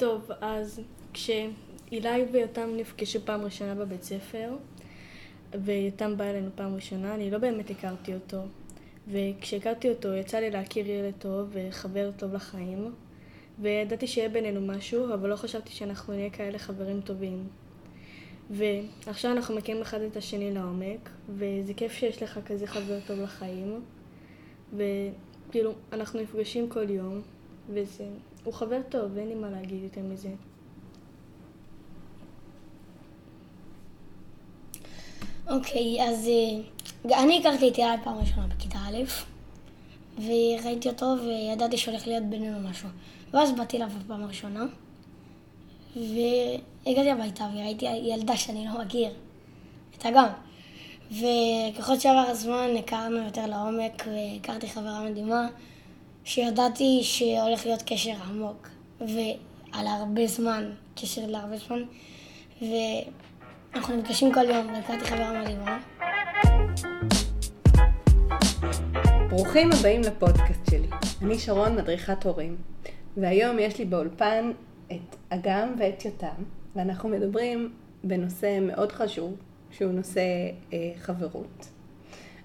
טוב, אז כשאילי ויותם נפגשו פעם ראשונה בבית ספר, ויותם בא אלינו פעם ראשונה, אני לא באמת הכרתי אותו. וכשהכרתי אותו יצא לי להכיר ילד טוב וחבר טוב לחיים, וידעתי שיהיה בינינו משהו, אבל לא חשבתי שאנחנו נהיה כאלה חברים טובים. ועכשיו אנחנו מכירים אחד את השני לעומק, וזה כיף שיש לך כזה חבר טוב לחיים, וכאילו, אנחנו נפגשים כל יום, וזה, הוא חבר טוב, אין לי מה להגיד יותר מזה. אוקיי, אז uh, אני הכרתי את יאללה פעם ראשונה בכיתה א', וראיתי אותו וידעתי שהולך להיות בינינו משהו. ואז באתי אליו בפעם הראשונה, והגעתי הביתה וראיתי ילדה שאני לא מכיר, את אגם. וככל שעבר הזמן הכרנו יותר לעומק והכרתי חברה מדהימה, שידעתי שהולך להיות קשר עמוק, ועל הרבה זמן, קשר להרבה זמן, ואנחנו נפגשים כל יום, והכרתי חברה מדהימה. ברוכים הבאים לפודקאסט שלי. אני שרון, מדריכת הורים, והיום יש לי באולפן את אגם ואת יותם, ואנחנו מדברים בנושא מאוד חשוב, שהוא נושא אה, חברות.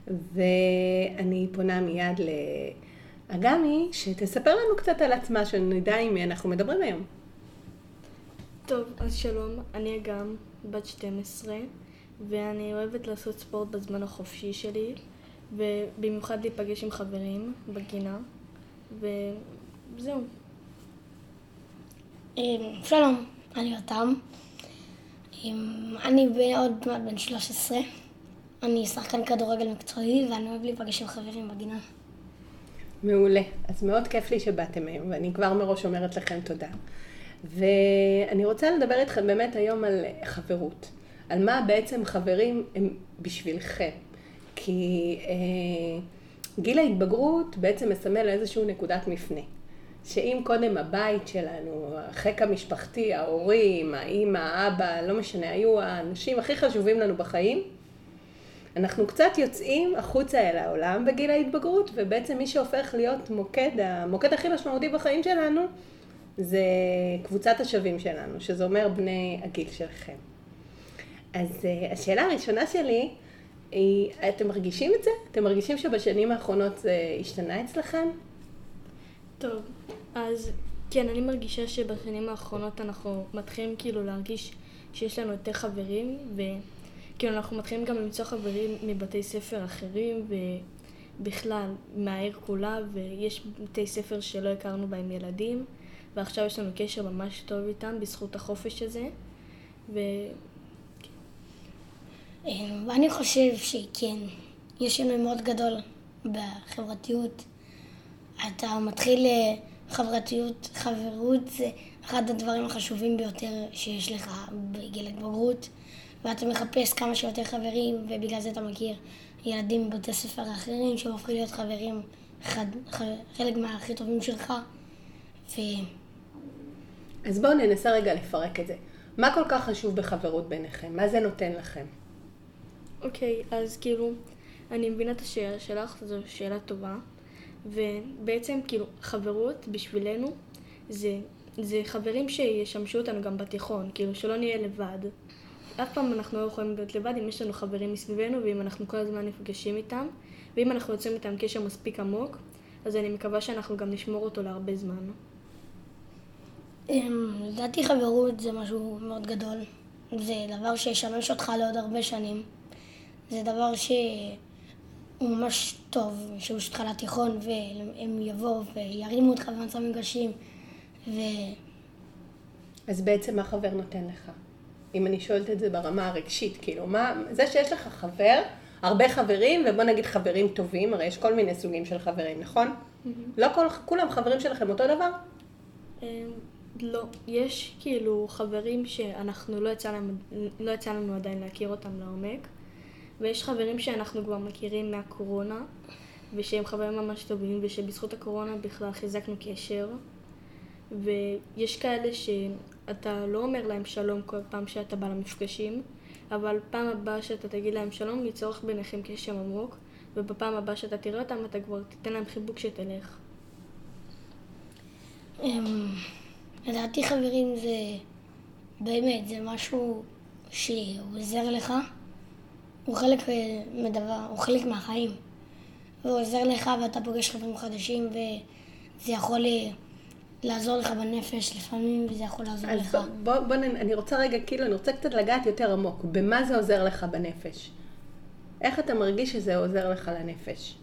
ואני פונה מיד לאגמי, שתספר לנו קצת על עצמה, שנדע עם מי אנחנו מדברים היום. טוב, אז שלום, אני אגם, בת 12, ואני אוהבת לעשות ספורט בזמן החופשי שלי, ובמיוחד להיפגש עם חברים בגינה, וזהו. אמ, שלום, אני יותם. אמ, אני עוד מעט בן 13. אני שחקן כדורגל מקצועי ואני אוהב להיפגש עם חברים בגינה. מעולה. אז מאוד כיף לי שבאתם היום, ואני כבר מראש אומרת לכם תודה. ואני רוצה לדבר איתכם באמת היום על חברות. על מה בעצם חברים הם בשבילכם. כי אה, גיל ההתבגרות בעצם מסמל איזושהי נקודת מפנה. שאם קודם הבית שלנו, החיק המשפחתי, ההורים, האימא, האבא, לא משנה, היו האנשים הכי חשובים לנו בחיים, אנחנו קצת יוצאים החוצה אל העולם בגיל ההתבגרות, ובעצם מי שהופך להיות מוקד, המוקד הכי משמעותי בחיים שלנו, זה קבוצת השווים שלנו, שזה אומר בני הגיל שלכם. אז אה, השאלה הראשונה שלי היא, אתם מרגישים את זה? אתם מרגישים שבשנים האחרונות זה השתנה אצלכם? טוב, אז כן, אני מרגישה שבשנים האחרונות אנחנו מתחילים כאילו להרגיש שיש לנו יותר חברים, וכאילו אנחנו מתחילים גם למצוא חברים מבתי ספר אחרים, ובכלל מהעיר כולה, ויש בתי ספר שלא הכרנו בהם ילדים, ועכשיו יש לנו קשר ממש טוב איתם בזכות החופש הזה, ו... ואני חושב שכן, יש שינוי מאוד גדול בחברתיות. אתה מתחיל אה, חברתיות, חברות זה אחד הדברים החשובים ביותר שיש לך בגיל התבגרות ואתה מחפש כמה שיותר חברים ובגלל זה אתה מכיר ילדים בבתי ספר אחרים שהופכים להיות חברים חד, ח, חלק מהכי טובים שלך ו... אז בואו ננסה רגע לפרק את זה. מה כל כך חשוב בחברות ביניכם? מה זה נותן לכם? אוקיי, okay, אז כאילו, אני מבינה את השאלה שלך, זו שאלה טובה. ובעצם כאילו חברות בשבילנו זה, זה חברים שישמשו אותנו גם בתיכון, כאילו שלא נהיה לבד. אף פעם אנחנו לא יכולים להיות לבד אם יש לנו חברים מסביבנו ואם אנחנו כל הזמן נפגשים איתם ואם אנחנו יוצאים איתם קשר מספיק עמוק אז אני מקווה שאנחנו גם נשמור אותו להרבה זמן. אמ, לדעתי חברות זה משהו מאוד גדול. זה דבר שישמש אותך לעוד הרבה שנים. זה דבר ש... הוא ממש טוב, שהוא שלך לתיכון והם יבואו וירימו אותך במצב מגרשים ו... אז בעצם מה חבר נותן לך? אם אני שואלת את זה ברמה הרגשית, כאילו, מה, זה שיש לך חבר, הרבה חברים, ובוא נגיד חברים טובים, הרי יש כל מיני סוגים של חברים, נכון? Mm-hmm. לא כל, כולם חברים שלכם אותו דבר? אמ, לא, יש כאילו חברים שאנחנו לא יצא, לנו, לא יצא לנו עדיין להכיר אותם לעומק, ויש חברים שאנחנו כבר מכירים מהקורונה, ושהם חברים ממש טובים, ושבזכות הקורונה בכלל חיזקנו קשר. ויש כאלה שאתה לא אומר להם שלום כל פעם שאתה בא למפגשים, אבל פעם הבאה שאתה תגיד להם שלום, לצורך ביניכם קשר עמוק, ובפעם הבאה שאתה תראה אותם, אתה כבר תיתן להם חיבוק שתלך. אמ, לדעתי חברים זה באמת, זה משהו שעוזר לך. הוא חלק אה, מדבר, הוא חלק מהחיים. הוא עוזר לך ואתה פוגש חברים חדשים וזה יכול אה, לעזור לך בנפש לפעמים וזה יכול לעזור אז לך. בוא, בוא, נ- אני רוצה רגע, כאילו, אני רוצה קצת לגעת יותר עמוק. במה זה עוזר לך בנפש? איך אתה מרגיש שזה עוזר לך לנפש?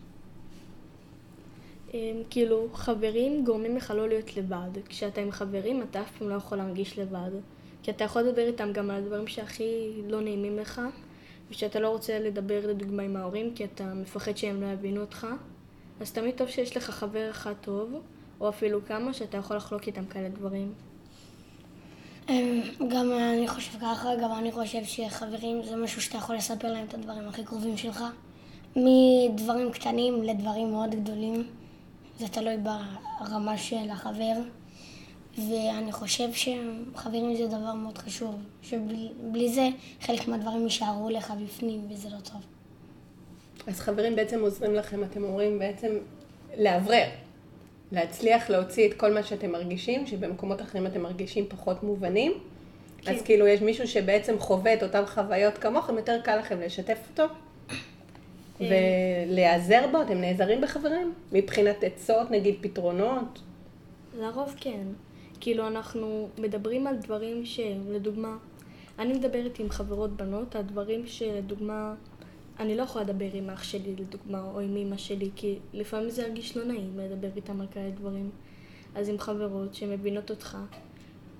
אמ, כאילו, חברים גורמים לך לא להיות לבד. כשאתה עם חברים, אתה אף פעם לא יכול להרגיש לבד. כי אתה יכול לדבר איתם גם על הדברים שהכי לא נעימים לך, ושאתה לא רוצה לדבר לדוגמה עם ההורים, כי אתה מפחד שהם לא יבינו אותך. אז תמיד טוב שיש לך חבר אחד טוב, או אפילו כמה, שאתה יכול לחלוק איתם כאלה דברים. אמ, גם אני חושב ככה, גם אני חושב שחברים זה משהו שאתה יכול לספר להם את הדברים הכי קרובים שלך. מדברים קטנים לדברים מאוד גדולים. זה תלוי ברמה של החבר. ואני חושב שחברים זה דבר מאוד חשוב. שבלי בלי זה חלק מהדברים יישארו לך בפנים וזה לא טוב. אז חברים בעצם עוזרים לכם, אתם אומרים בעצם לאוורר, להצליח להוציא את כל מה שאתם מרגישים, שבמקומות אחרים אתם מרגישים פחות מובנים. כן. אז כאילו יש מישהו שבעצם חווה את אותן חוויות כמוכם, יותר קל לכם לשתף אותו ולהיעזר בו, אתם נעזרים בחברים? מבחינת עצות, נגיד פתרונות? לרוב כן. כאילו, אנחנו מדברים על דברים שלדוגמה, אני מדברת עם חברות בנות על דברים שלדוגמה, אני לא יכולה לדבר עם אח שלי לדוגמה, או עם אמא שלי, כי לפעמים זה ירגיש לא נעים לדבר איתם על כאלה דברים. אז עם חברות שמבינות אותך,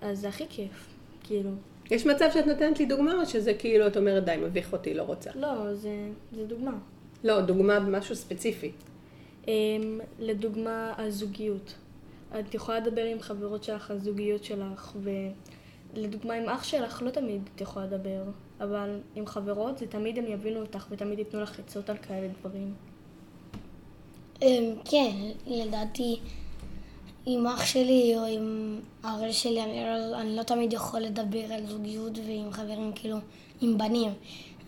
אז זה הכי כיף, כאילו. יש מצב שאת נותנת לי דוגמה, או שזה כאילו, את אומרת, די, מביך אותי, לא רוצה. לא, זה, זה דוגמה. לא, דוגמה במשהו ספציפי. אמ, לדוגמה, על זוגיות. את יכולה לדבר עם חברות שלך על זוגיות שלך, ולדוגמה עם אח שלך לא תמיד את יכולה לדבר, אבל עם חברות זה תמיד הם יבינו אותך ותמיד ייתנו לך עצות על כאלה דברים. אמ, כן, לדעתי עם אח שלי או עם ההורים שלי, אני לא, אני לא תמיד יכול לדבר על זוגיות ועם חברים, כאילו, עם בנים.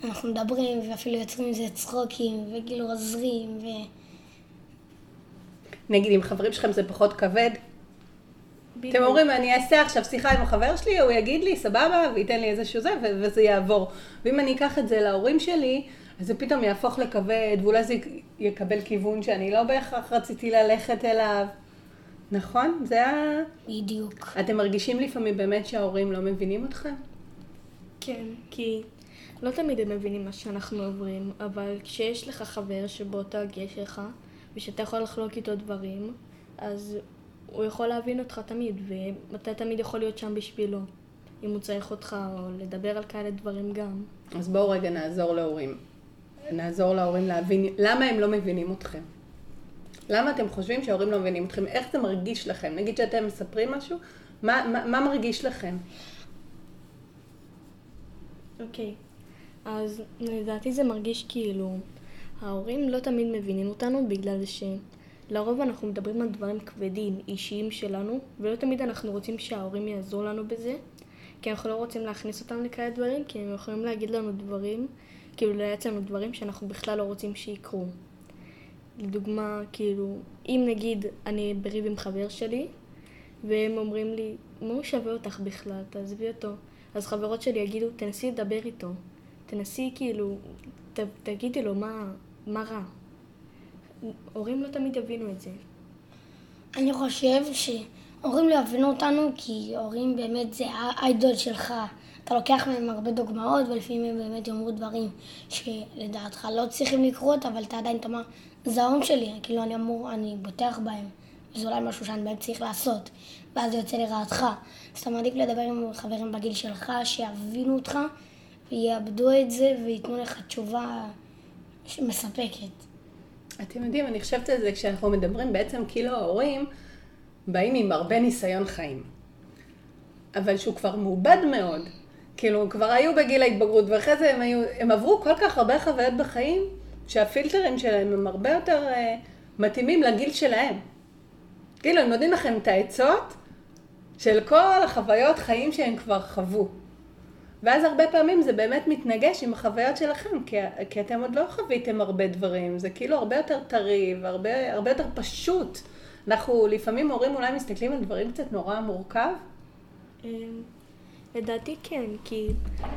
אנחנו מדברים ואפילו יוצרים מזה צחוקים וכאילו עוזרים ו... נגיד, עם חברים שלכם זה פחות כבד? אתם. אומרים, אני אעשה עכשיו שיחה עם החבר שלי, הוא יגיד לי, סבבה, וייתן לי איזשהו זה, וזה יעבור. ואם אני אקח את זה להורים שלי, אז זה פתאום יהפוך לכבד, ואולי זה יקבל כיוון שאני לא בהכרח רציתי ללכת אליו. נכון? זה ה... בדיוק. אתם מרגישים לפעמים באמת שההורים לא מבינים אתכם? כן, כי לא תמיד הם מבינים מה שאנחנו עוברים, אבל כשיש לך חבר שבאותו הגיל שלך, ושאתה יכול לחלוק איתו דברים, אז הוא יכול להבין אותך תמיד, ואתה תמיד יכול להיות שם בשבילו, אם הוא צריך אותך, או לדבר על כאלה דברים גם. אז בואו רגע נעזור להורים. נעזור להורים להבין למה הם לא מבינים אתכם. למה אתם חושבים שההורים לא מבינים אתכם? איך זה מרגיש לכם? נגיד שאתם מספרים משהו, מה, מה, מה מרגיש לכם? אוקיי, אז לדעתי זה מרגיש כאילו ההורים לא תמיד מבינים אותנו בגלל שלרוב אנחנו מדברים על דברים כבדים, אישיים שלנו, ולא תמיד אנחנו רוצים שההורים יעזרו לנו בזה, כי אנחנו לא רוצים להכניס אותם לכאלה דברים, כי הם יכולים להגיד לנו דברים, כאילו לייעץ לנו דברים שאנחנו בכלל לא רוצים שיקרו. לדוגמה, כאילו, אם נגיד אני בריב עם חבר שלי, והם אומרים לי, מה הוא שווה אותך בכלל? תעזבי אותו. אז חברות שלי יגידו, תנסי לדבר איתו. תנסי כאילו, ת, תגידי לו מה, מה רע. הורים לא תמיד יבינו את זה. אני חושב שהורים לא יבינו אותנו כי הורים באמת זה האיידול שלך. אתה לוקח מהם הרבה דוגמאות ולפעמים הם באמת יאמרו דברים שלדעתך לא צריכים לקרות, אבל אתה עדיין תאמר, זה ההורים שלי, כאילו אני אמור, אני בוטח בהם. וזה אולי משהו שאני באמת צריך לעשות, ואז זה יוצא לרעתך. אז אתה מעדיף לדבר עם חברים בגיל שלך, שיבינו אותך, ויאבדו את זה, וייתנו לך תשובה מספקת. אתם יודעים, אני חושבת על זה כשאנחנו מדברים, בעצם כאילו ההורים באים עם הרבה ניסיון חיים. אבל שהוא כבר מעובד מאוד. כאילו, כבר היו בגיל ההתבגרות, ואחרי זה הם, היו, הם עברו כל כך הרבה חוויות בחיים, שהפילטרים שלהם הם הרבה יותר uh, מתאימים לגיל שלהם. כאילו, הם נותנים לכם את העצות של כל החוויות חיים שהם כבר חוו. ואז הרבה פעמים זה באמת מתנגש עם החוויות שלכם, כי, כי אתם עוד לא חוויתם הרבה דברים, זה כאילו הרבה יותר טרי והרבה הרבה יותר פשוט. אנחנו לפעמים הורים אולי מסתכלים על דברים קצת נורא מורכב, אמ, לדעתי כן, כי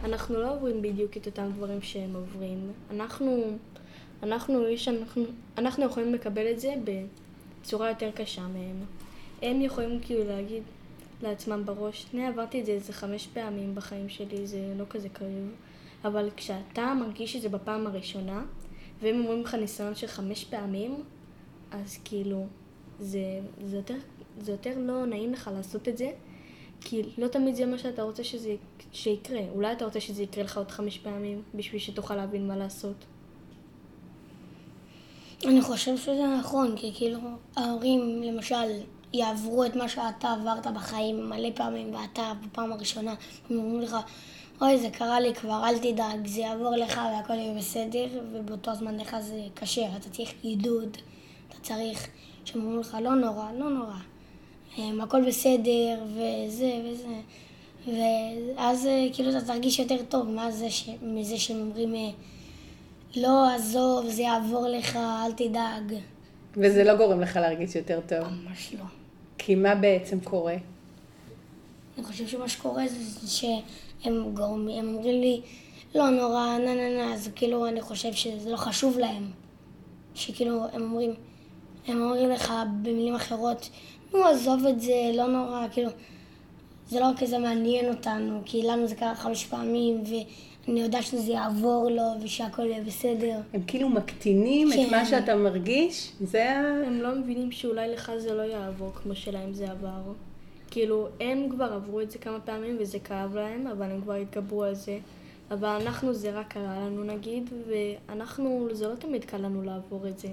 אנחנו לא עוברים בדיוק את אותם דברים שהם עוברים. אנחנו, אנחנו, יש, אנחנו, אנחנו יכולים לקבל את זה בצורה יותר קשה מהם. הם יכולים כאילו להגיד לעצמם בראש, אני עברתי את זה איזה חמש פעמים בחיים שלי, זה לא כזה כאוב. אבל כשאתה מרגיש את זה בפעם הראשונה, והם אומרים לך ניסיון של חמש פעמים, אז כאילו, זה, זה, יותר, זה יותר לא נעים לך לעשות את זה, כי לא תמיד זה מה שאתה רוצה שזה, שיקרה. אולי אתה רוצה שזה יקרה לך עוד חמש פעמים, בשביל שתוכל להבין מה לעשות. אני חושב שזה נכון, כי כאילו ההורים למשל יעברו את מה שאתה עברת בחיים מלא פעמים, ואתה בפעם הראשונה, הם אומרים לך, אוי, זה קרה לי כבר, אל תדאג, זה יעבור לך והכל יהיה בסדר, ובאותו זמן לך זה קשה, אתה צריך עידוד, אתה צריך, שהם אומרים לך, לא נורא, לא נורא, הם, הכל בסדר, וזה וזה, ואז אה, כאילו אתה תרגיש יותר טוב מה זה ש... מזה שהם אומרים, אה, לא, עזוב, זה יעבור לך, אל תדאג. וזה לא גורם לך להרגיש יותר טוב. ממש לא. כי מה בעצם קורה? אני חושב שמה שקורה זה שהם גורמים, הם אומרים לי, לא נורא, נה נה נה, אז כאילו אני חושב שזה לא חשוב להם. שכאילו, הם אומרים, הם אומרים לך במילים אחרות, נו עזוב את זה, לא נורא, כאילו, זה לא כזה מעניין אותנו, כי לנו זה קרה חמש פעמים, ואני יודע שזה יעבור לו, ושהכול יהיה בסדר. הם כאילו מקטינים כן. את מה שאתה מרגיש? זה ה... הם לא מבינים שאולי לך זה לא יעבור כמו שלהם זה עבר. כאילו, הם כבר עברו את זה כמה פעמים וזה כאב להם, אבל הם כבר התגברו על זה. אבל אנחנו זה רק קרה לנו נגיד, ואנחנו, זה לא תמיד קל לנו לעבור את זה.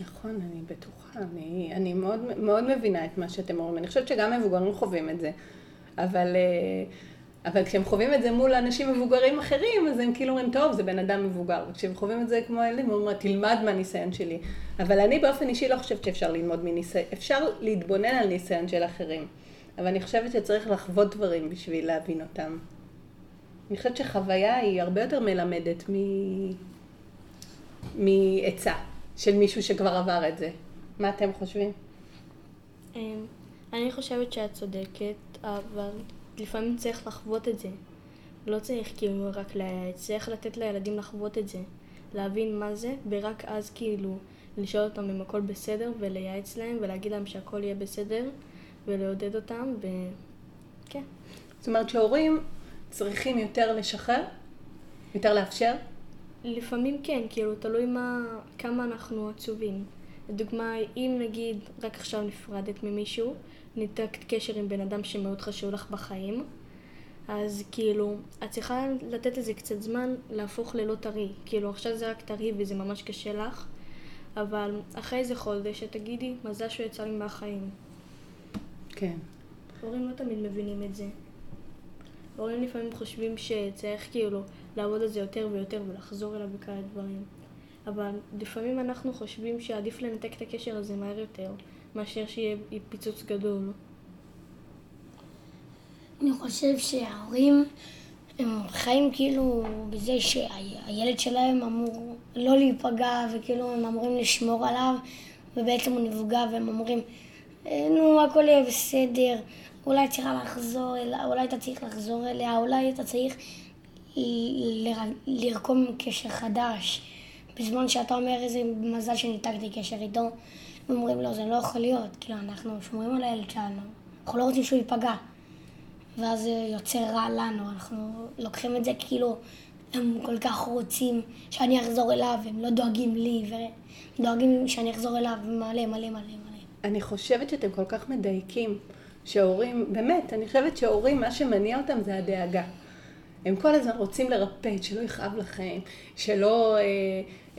נכון, אני בטוחה. אני, אני מאוד, מאוד מבינה את מה שאתם אומרים. אני חושבת שגם מבוגרים חווים את זה. אבל, אה, אבל כשהם חווים את זה מול אנשים מבוגרים אחרים, אז הם כאילו אומרים, טוב, זה בן אדם מבוגר. וכשהם חווים את זה כמו ילדים, הם אומרים, תלמד מהניסיון שלי. אבל אני באופן אישי לא חושבת שאפשר ללמוד מניסיון, אפשר להתבונן על ניסיון של אחרים. אבל אני חושבת שצריך לחוות דברים בשביל להבין אותם. אני חושבת שחוויה היא הרבה יותר מלמדת. מעצה של מישהו שכבר עבר את זה. מה אתם חושבים? אמ, אני חושבת שאת צודקת, אבל לפעמים צריך לחוות את זה. לא צריך כאילו רק לייעץ, צריך לתת לילדים לחוות את זה. להבין מה זה, ורק אז כאילו לשאול אותם אם הכל בסדר, ולייעץ להם, ולהגיד להם שהכל יהיה בסדר, ולעודד אותם, וכן. זאת אומרת שהורים צריכים יותר לשחרר? יותר לאפשר? לפעמים כן, כאילו, תלוי מה, כמה אנחנו עצובים. לדוגמה, אם נגיד רק עכשיו נפרדת ממישהו, ניתקת קשר עם בן אדם שמאוד חשוב לך בחיים, אז כאילו, את צריכה לתת לזה קצת זמן להפוך ללא טרי. כאילו, עכשיו זה רק טרי וזה ממש קשה לך, אבל אחרי איזה חודש את תגידי, מזל שהוא יצא לי מהחיים. כן. הורים לא תמיד מבינים את זה. הורים לפעמים חושבים שצריך כאילו לעבוד על זה יותר ויותר ולחזור אליו בכאלה דברים. אבל לפעמים אנחנו חושבים שעדיף לנתק את הקשר הזה מהר יותר, מאשר שיהיה פיצוץ גדול. אני חושב שההורים הם חיים כאילו בזה שהילד שלהם אמור לא להיפגע וכאילו הם אמורים לשמור עליו ובעצם הוא נפגע והם אומרים "אה, נו הכל יהיה בסדר, אולי צריכה לחזור אליה, אולי אתה צריך לחזור אליה, אולי אתה צריך לרקום קשר חדש בזמן שאתה אומר איזה מזל שניתקתי קשר איתו אומרים לא זה לא יכול להיות, כאילו אנחנו שומרים על הילד שלנו, אנחנו לא רוצים שהוא ייפגע ואז זה יוצר רע לנו, אנחנו לוקחים את זה כאילו הם כל כך רוצים שאני אחזור אליו, הם לא דואגים לי, ודואגים שאני אחזור אליו מלא מלא מלא מלא. אני חושבת שאתם כל כך מדייקים, שהורים, באמת, אני חושבת שהורים, מה שמניע אותם זה הדאגה. הם כל הזמן רוצים לרפא, שלא יכאב לכם, שלא, אה,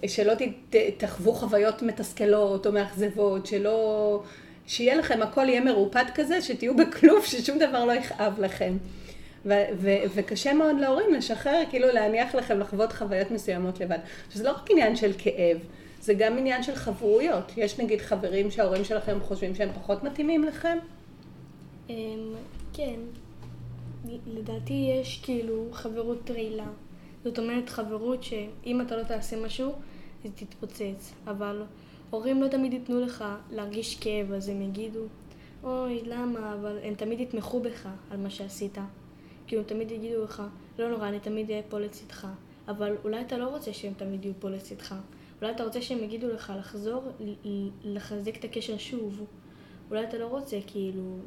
שלא ת, ת, תחוו חוויות מתסכלות או מאכזבות, שלא... שיהיה לכם, הכל יהיה מרופד כזה, שתהיו בכלוב, ששום דבר לא יכאב לכם. ו- ו- וקשה מאוד להורים לשחרר, כאילו להניח לכם לחוות חוויות מסוימות לבד. שזה לא רק עניין של כאב, זה גם עניין של חברויות. יש נגיד חברים שההורים שלכם חושבים שהם פחות מתאימים לכם? אמ, כן, לדעתי יש כאילו חברות רעילה. זאת אומרת חברות שאם אתה לא תעשה משהו, אז תתפוצץ. אבל הורים לא תמיד ייתנו לך להרגיש כאב, אז הם יגידו, אוי, למה? אבל הם תמיד יתמכו בך על מה שעשית. כאילו, הם תמיד יגידו לך, לא נורא, אני תמיד אהיה פה לצדך. אבל אולי אתה לא רוצה שהם תמיד יהיו פה לצדך. אולי אתה רוצה שהם יגידו לך לחזור, לחזק את הקשר שוב. אולי אתה לא רוצה, כאילו...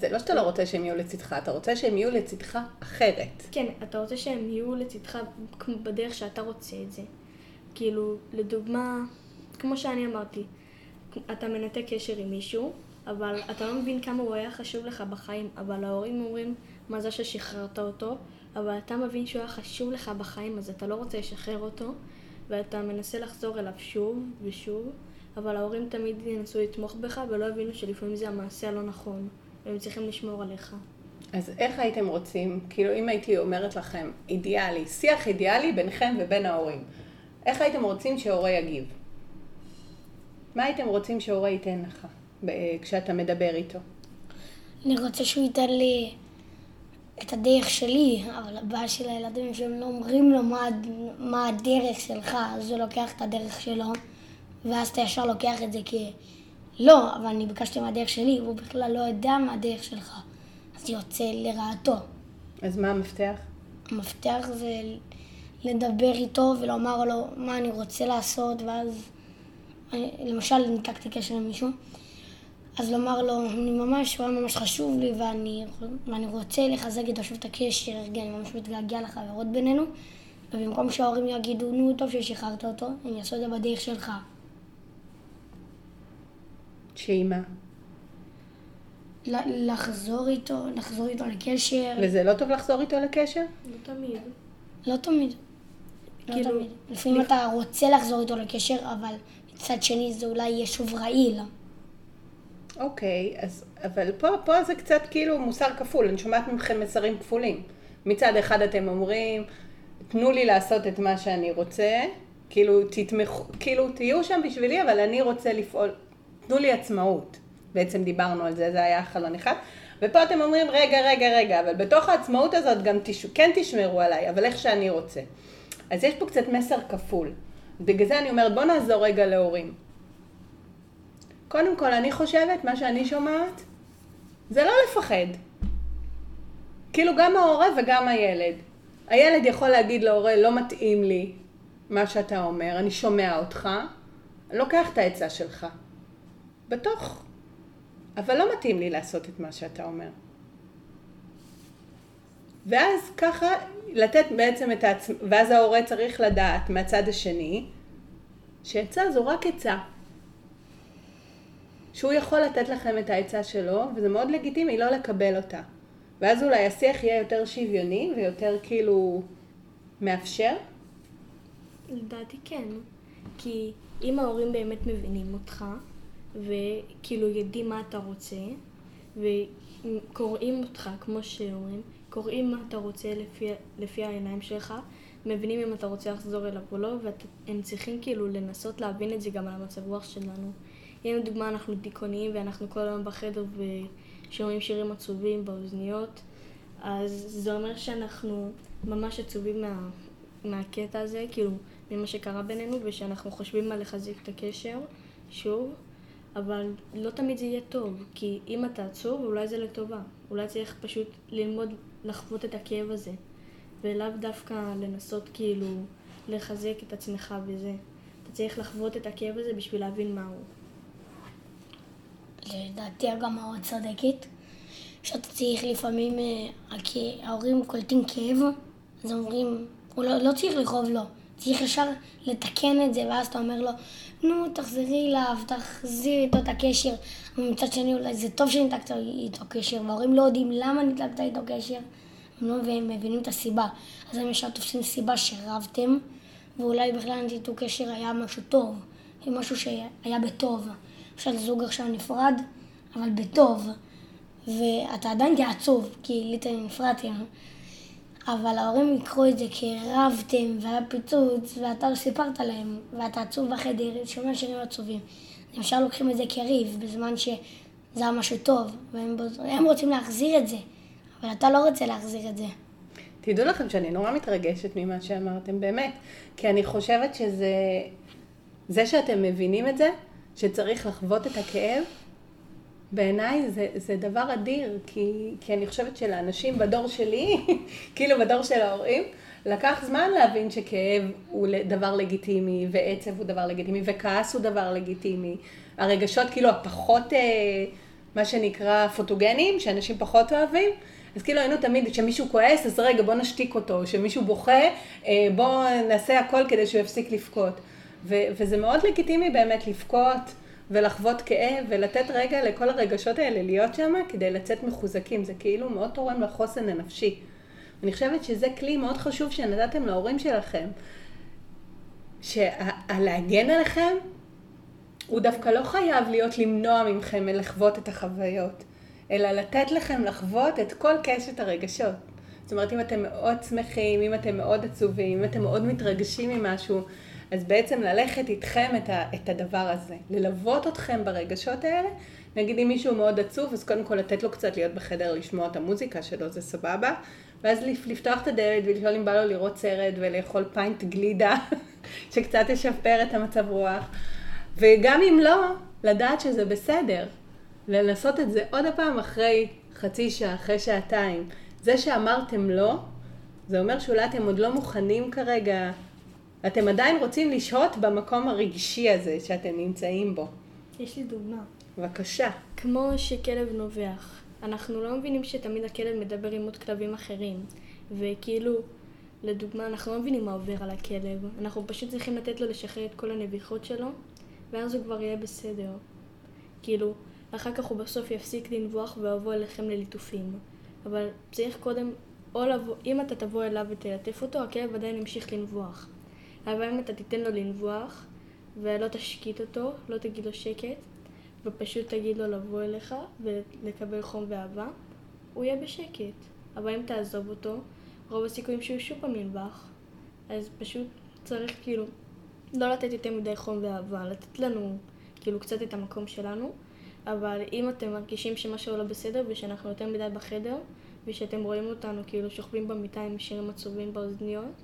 זה לא שאתה לא רוצה שהם יהיו לצדך, אתה רוצה שהם יהיו לצדך אחרת. כן, אתה רוצה שהם יהיו לצדך בדרך שאתה רוצה את זה. כאילו, לדוגמה, כמו שאני אמרתי, אתה מנתק קשר עם מישהו, אבל אתה לא מבין כמה הוא היה חשוב לך בחיים, אבל ההורים אומרים, מה זה ששחררת אותו, אבל אתה מבין שהוא היה חשוב לך בחיים, אז אתה לא רוצה לשחרר אותו, ואתה מנסה לחזור אליו שוב ושוב, אבל ההורים תמיד ינסו לתמוך בך ולא הבינו שלפעמים זה המעשה הלא נכון, והם צריכים לשמור עליך. אז איך הייתם רוצים, כאילו אם הייתי אומרת לכם, אידיאלי, שיח אידיאלי ביניכם ובין ההורים, איך הייתם רוצים שהורה יגיב? מה הייתם רוצים שהורה ייתן לך כשאתה מדבר איתו? אני רוצה שהוא ייתן לי את הדרך שלי, אבל הבעיה של הילדים שהם לא אומרים לו מה, מה הדרך שלך, אז הוא לוקח את הדרך שלו, ואז אתה ישר לוקח את זה כ... לא, אבל אני ביקשתי מהדרך שלי, והוא בכלל לא יודע מה הדרך שלך, אז זה יוצא לרעתו. אז מה המפתח? המפתח זה לדבר איתו ולומר לו מה אני רוצה לעשות, ואז למשל ניתקתי קשר עם מישהו, אז לומר לו, אני ממש, הוא היה ממש חשוב לי ואני, ואני רוצה לחזק איתו שוב את הקשר, אני ממש מתגעגע לחברות בינינו, ובמקום שההורים יגידו, נו, טוב ששחררת אותו, הם יעשו את זה בדרך שלך. שהיא מה? לחזור איתו, לחזור איתו לקשר. וזה לא טוב לחזור איתו לקשר? לא תמיד. לא תמיד. לא כאילו, תמיד. לפעמים אתה רוצה לחזור איתו לקשר, אבל מצד שני זה אולי יהיה שוב רעיל. אוקיי, אז, אבל פה, פה זה קצת כאילו מוסר כפול, אני שומעת מכם מסרים כפולים. מצד אחד אתם אומרים, תנו לי לעשות את מה שאני רוצה, כאילו תתמכו, כאילו תהיו שם בשבילי, אבל אני רוצה לפעול, תנו לי עצמאות. בעצם דיברנו על זה, זה היה חלון אחד. ופה אתם אומרים, רגע, רגע, רגע, אבל בתוך העצמאות הזאת גם תש... כן תשמרו עליי, אבל איך שאני רוצה. אז יש פה קצת מסר כפול. בגלל זה אני אומרת, בוא נעזור רגע להורים. קודם כל, אני חושבת, מה שאני שומעת, זה לא לפחד. כאילו גם ההורה וגם הילד. הילד יכול להגיד להורה, לא מתאים לי מה שאתה אומר, אני שומע אותך, אני לוקח את העצה שלך. בתוך. אבל לא מתאים לי לעשות את מה שאתה אומר. ואז ככה לתת בעצם את העצמ... ואז ההורה צריך לדעת מהצד השני שעצה זו רק עצה. שהוא יכול לתת לכם את העצה שלו, וזה מאוד לגיטימי לא לקבל אותה. ואז אולי השיח יהיה יותר שוויוני ויותר כאילו מאפשר? לדעתי כן. כי אם ההורים באמת מבינים אותך, וכאילו יודעים מה אתה רוצה, וקוראים אותך, כמו שאומרים, קוראים מה אתה רוצה לפי, לפי העיניים שלך, מבינים אם אתה רוצה לחזור אליו או לא, והם צריכים כאילו לנסות להבין את זה גם על המצב רוח שלנו. אם לדוגמה אנחנו דיכאוניים ואנחנו כל היום בחדר ושומעים שירים עצובים באוזניות, אז זה אומר שאנחנו ממש עצובים מה, מהקטע הזה, כאילו, ממה שקרה בינינו, ושאנחנו חושבים על לחזק את הקשר, שוב, אבל לא תמיד זה יהיה טוב, כי אם אתה עצוב, אולי זה לטובה. אולי צריך פשוט ללמוד לחוות את הכאב הזה, ולאו דווקא לנסות כאילו לחזק את עצמך בזה. אתה צריך לחוות את הכאב הזה בשביל להבין מהו. לדעתי גם מאוד צודקת, שאתה צריך לפעמים, אה, ההורים קולטים כאב, אז אומרים, הוא לא, לא צריך לכאוב לו, צריך ישר לתקן את זה, ואז אתה אומר לו, נו, תחזרי אליו, תחזירי איתו את הקשר. ומצד שני, אולי זה טוב שניתקת איתו קשר, וההורים לא יודעים למה ניתקת איתו קשר, הם לא מבינים את הסיבה. אז הם ישר תופסים סיבה שרבתם, ואולי בכלל ניתוק קשר היה משהו טוב, משהו שהיה בטוב. עכשיו זוג עכשיו נפרד, אבל בטוב, ואתה עדיין תהיה עצוב, כי ליטל נפרדתם. אבל ההורים יקחו את זה כי רבתם והיה פיצוץ ואתה לא סיפרת להם ואתה עצוב בחדר, שומע שירים עצובים. הם ישר לוקחים את זה כריב בזמן שזה היה משהו טוב והם רוצים להחזיר את זה, אבל אתה לא רוצה להחזיר את זה. תדעו לכם שאני נורא מתרגשת ממה שאמרתם, באמת, כי אני חושבת שזה, זה שאתם מבינים את זה, שצריך לחוות את הכאב, בעיניי זה, זה דבר אדיר, כי, כי אני חושבת שלאנשים בדור שלי, כאילו בדור של ההורים, לקח זמן להבין שכאב הוא דבר לגיטימי, ועצב הוא דבר לגיטימי, וכעס הוא דבר לגיטימי. הרגשות כאילו הפחות, אה, מה שנקרא, פוטוגנים, שאנשים פחות אוהבים, אז כאילו היינו תמיד, כשמישהו כועס, אז רגע, בוא נשתיק אותו, כשמישהו בוכה, אה, בוא נעשה הכל כדי שהוא יפסיק לבכות. וזה מאוד לגיטימי באמת לבכות ולחוות כאב, ולתת רגע לכל הרגשות האלה להיות שם, כדי לצאת מחוזקים. זה כאילו מאוד תורם לחוסן הנפשי. אני חושבת שזה כלי מאוד חשוב שנתתם להורים שלכם, שהלהגן עליכם, הוא דווקא לא חייב להיות למנוע מכם מלחוות את החוויות. אלא לתת לכם לחוות את כל קשת הרגשות. זאת אומרת, אם אתם מאוד שמחים, אם אתם מאוד עצובים, אם אתם מאוד מתרגשים ממשהו, אז בעצם ללכת איתכם את, ה, את הדבר הזה. ללוות אתכם ברגשות האלה. נגיד אם מישהו מאוד עצוב, אז קודם כל לתת לו קצת להיות בחדר לשמוע את המוזיקה שלו, זה סבבה. ואז לפתוח את הדלת ולשאול אם בא לו לראות סרט ולאכול פיינט גלידה, שקצת ישפר את המצב רוח. וגם אם לא, לדעת שזה בסדר. לנסות את זה עוד פעם אחרי חצי שעה, אחרי שעתיים. זה שאמרתם לא, זה אומר שאולי אתם עוד לא מוכנים כרגע, אתם עדיין רוצים לשהות במקום הרגשי הזה שאתם נמצאים בו. יש לי דוגמה. בבקשה. כמו שכלב נובח. אנחנו לא מבינים שתמיד הכלב מדבר עם עוד כלבים אחרים. וכאילו, לדוגמה, אנחנו לא מבינים מה עובר על הכלב. אנחנו פשוט צריכים לתת לו לשחרר את כל הנביחות שלו, ואז הוא כבר יהיה בסדר. כאילו, ואחר כך הוא בסוף יפסיק לנבוח ויבוא אליכם לליטופים. אבל צריך קודם, או לבוא, אם אתה תבוא אליו ותלטף אותו, הכלב עדיין ימשיך לנבוח. אבל אם אתה תיתן לו לנבוח, ולא תשקיט אותו, לא תגיד לו שקט, ופשוט תגיד לו לבוא אליך ולקבל חום ואהבה, הוא יהיה בשקט. אבל אם תעזוב אותו, רוב הסיכויים שהוא שוב פעם ינבח. אז פשוט צריך כאילו לא לתת יותר מדי חום ואהבה, לתת לנו כאילו קצת את המקום שלנו. אבל אם אתם מרגישים שמשהו לא בסדר ושאנחנו יותר מדי בחדר ושאתם רואים אותנו כאילו שוכבים במיטה עם שירים עצובים באוזניות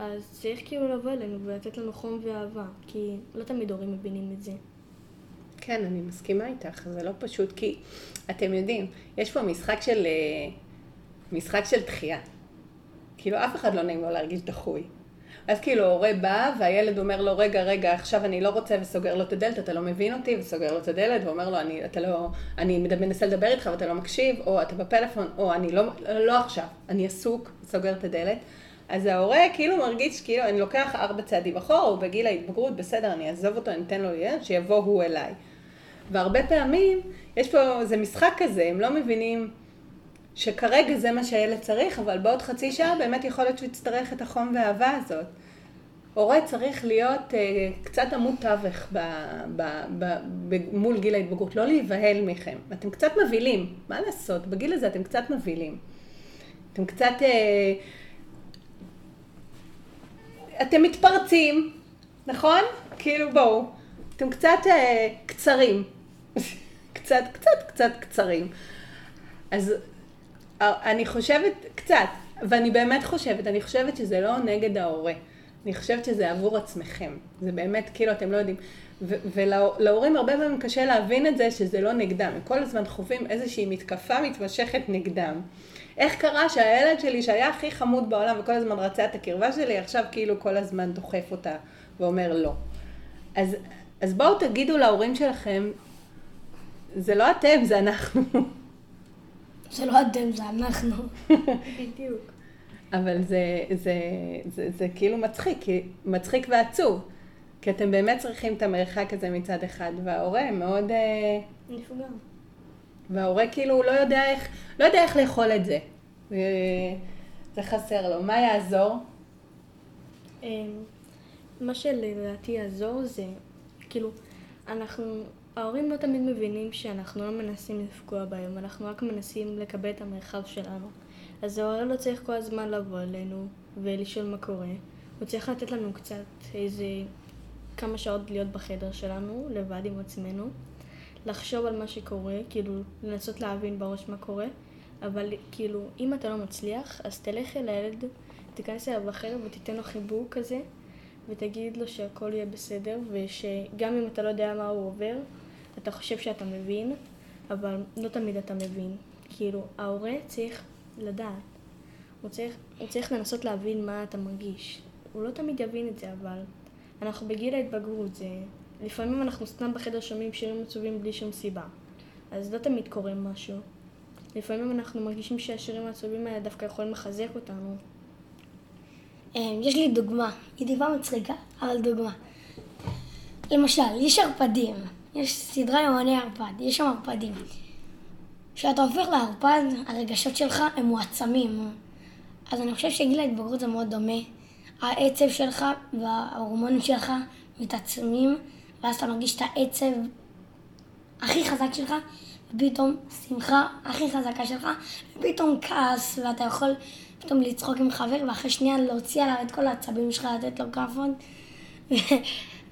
אז צריך כאילו לבוא אלינו ולתת לנו חום ואהבה כי לא תמיד הורים מבינים את זה. כן, אני מסכימה איתך, זה לא פשוט כי אתם יודעים, יש פה משחק של, אה, משחק של דחייה. כאילו אף אחד לא נעים לו להרגיש דחוי. אז כאילו הורה בא והילד אומר לו, רגע, רגע, עכשיו אני לא רוצה וסוגר לו את הדלת, אתה לא מבין אותי, וסוגר לו את הדלת ואומר לו, אני, אתה לא, אני מנסה לדבר איתך ואתה לא מקשיב, או אתה בפלאפון, או אני לא, לא עכשיו, אני עסוק, סוגר את הדלת. אז ההורה כאילו מרגיש כאילו אני לוקח ארבע צעדים אחורה, הוא בגיל ההתבגרות, בסדר, אני אעזוב אותו, אני אתן לו ילד, שיבוא הוא אליי. והרבה פעמים, יש פה, זה משחק כזה, הם לא מבינים שכרגע זה מה שהילד צריך, אבל בעוד חצי שעה באמת יכול להיות שהוא יצטרך את החום והאהבה הזאת. הורה צריך להיות אה, קצת עמוד תווך ב, ב, ב, ב, מול גיל ההתבגרות, לא להיבהל מכם. אתם קצת מבהילים, מה לעשות? בגיל הזה אתם קצת מבהילים. אתם קצת... אה, אתם מתפרצים, נכון? כאילו בואו, אתם קצת אה, קצרים. קצת, קצת, קצת קצרים. אז אני חושבת, קצת, ואני באמת חושבת, אני חושבת שזה לא נגד ההורה. אני חושבת שזה עבור עצמכם. זה באמת, כאילו, אתם לא יודעים. ולהורים הרבה פעמים קשה להבין את זה שזה לא נגדם. הם כל הזמן חווים איזושהי מתקפה מתמשכת נגדם. איך קרה שהילד שלי, שהיה הכי חמוד בעולם וכל הזמן רצה את הקרבה שלי, עכשיו כאילו כל הזמן דוחף אותה ואומר לא. אז, אז בואו תגידו להורים שלכם, זה לא אתם, זה אנחנו. זה לא אתם, זה אנחנו. בדיוק. אבל זה, זה, זה, זה, זה כאילו מצחיק, מצחיק ועצוב. כי אתם באמת צריכים את המרחק הזה מצד אחד, וההורה מאוד... אה, נפגע. וההורה כאילו לא יודע איך, לא יודע איך לאכול את זה. זה חסר לו. מה יעזור? אמ, מה שלדעתי יעזור זה, כאילו, אנחנו, ההורים לא תמיד מבינים שאנחנו לא מנסים לפגוע בהם, אנחנו רק מנסים לקבל את המרחב שלנו. אז ההורה לא צריך כל הזמן לבוא אלינו ולשאול מה קורה. הוא צריך לתת לנו קצת איזה כמה שעות להיות בחדר שלנו, לבד עם עצמנו, לחשוב על מה שקורה, כאילו לנסות להבין בראש מה קורה, אבל כאילו אם אתה לא מצליח, אז תלך אל הילד, תיכנס אליו בחדר ותיתן לו חיבור כזה, ותגיד לו שהכל יהיה בסדר, ושגם אם אתה לא יודע מה הוא עובר, אתה חושב שאתה מבין, אבל לא תמיד אתה מבין. כאילו, ההורה צריך לדעת. הוא צריך, הוא צריך לנסות להבין מה אתה מרגיש. הוא לא תמיד יבין את זה, אבל אנחנו בגיל ההתבגרות, זה... לפעמים אנחנו סתם בחדר שומעים שירים עצובים בלי שום סיבה. אז לא תמיד קורה משהו. לפעמים אנחנו מרגישים שהשירים העצובים האלה דווקא יכולים לחזק אותנו. אמ, יש לי דוגמה, היא טיפה מצחיקה, אבל דוגמה. למשל, יש ערפדים, יש סדרה יומני ערפד, יש שם ערפדים. כשאתה הופך לערפד, הרגשות שלך הם מועצמים. אז אני חושב שגיל ההתבגרות זה מאוד דומה. העצב שלך וההורמונים שלך מתעצמים, ואז אתה מרגיש את העצב הכי חזק שלך, ופתאום שמחה הכי חזקה שלך, ופתאום כעס, ואתה יכול פתאום לצחוק עם חבר, ואחרי שנייה להוציא עליו את כל העצבים שלך, לתת לו כאפון,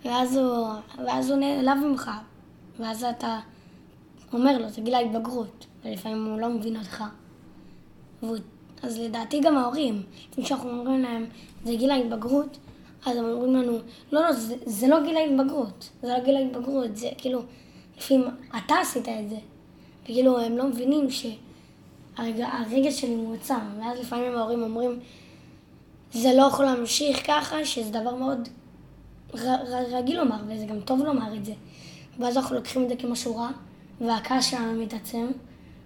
ואז הוא, ואז הוא נעלב ממך, ואז אתה אומר לו, זה גיל ההתבגרות, ולפעמים הוא לא מבין אותך. אז לדעתי גם ההורים, כשאנחנו אומרים להם, זה גיל ההתבגרות, אז הם אומרים לנו, לא, לא, זה, לא גיל ההתבגרות, זה לא גיל ההתבגרות, זה כאילו, לפעמים אתה עשית את זה. וכאילו, הם לא מבינים שהרגש שלי מועצם, ואז לפעמים ההורים אומרים, זה לא יכול להמשיך ככה, שזה דבר מאוד רגיל לומר, וזה גם טוב לומר את זה. ואז אנחנו לוקחים את זה כמשהו רע, והכעס שלנו מתעצם,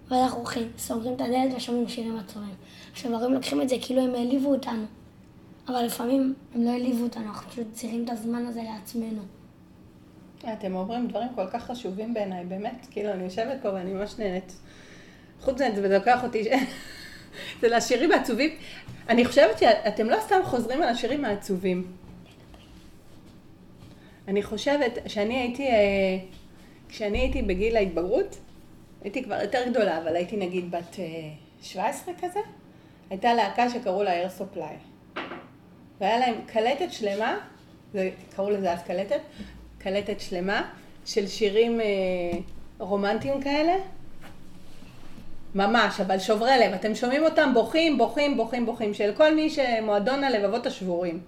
ואז אנחנו הולכים, סוגרים את הדלת ושומעים שירים עצורים. עכשיו, ההורים לוקחים את זה כאילו הם העליבו אותנו. אבל לפעמים הם לא העליבו אותנו, אנחנו פשוט צריכים את הזמן הזה לעצמנו. אתם אומרים דברים כל כך חשובים בעיניי, באמת, כאילו, אני יושבת פה ואני ממש נהנית. חוץ מזה, זה לוקח אותי, זה לשירים העצובים. אני חושבת שאתם לא סתם חוזרים על השירים העצובים. אני חושבת שאני הייתי, אה, כשאני הייתי בגיל ההתבגרות, הייתי כבר יותר גדולה, אבל הייתי נגיד בת 17 אה, כזה, הייתה להקה שקראו לה אר סופליי. והיה להם קלטת שלמה, קראו לזה אז קלטת, קלטת שלמה של שירים אה, רומנטיים כאלה. ממש, אבל שוברי לב. אתם שומעים אותם בוכים, בוכים, בוכים, בוכים, של כל מי שמועדון הלבבות השבורים.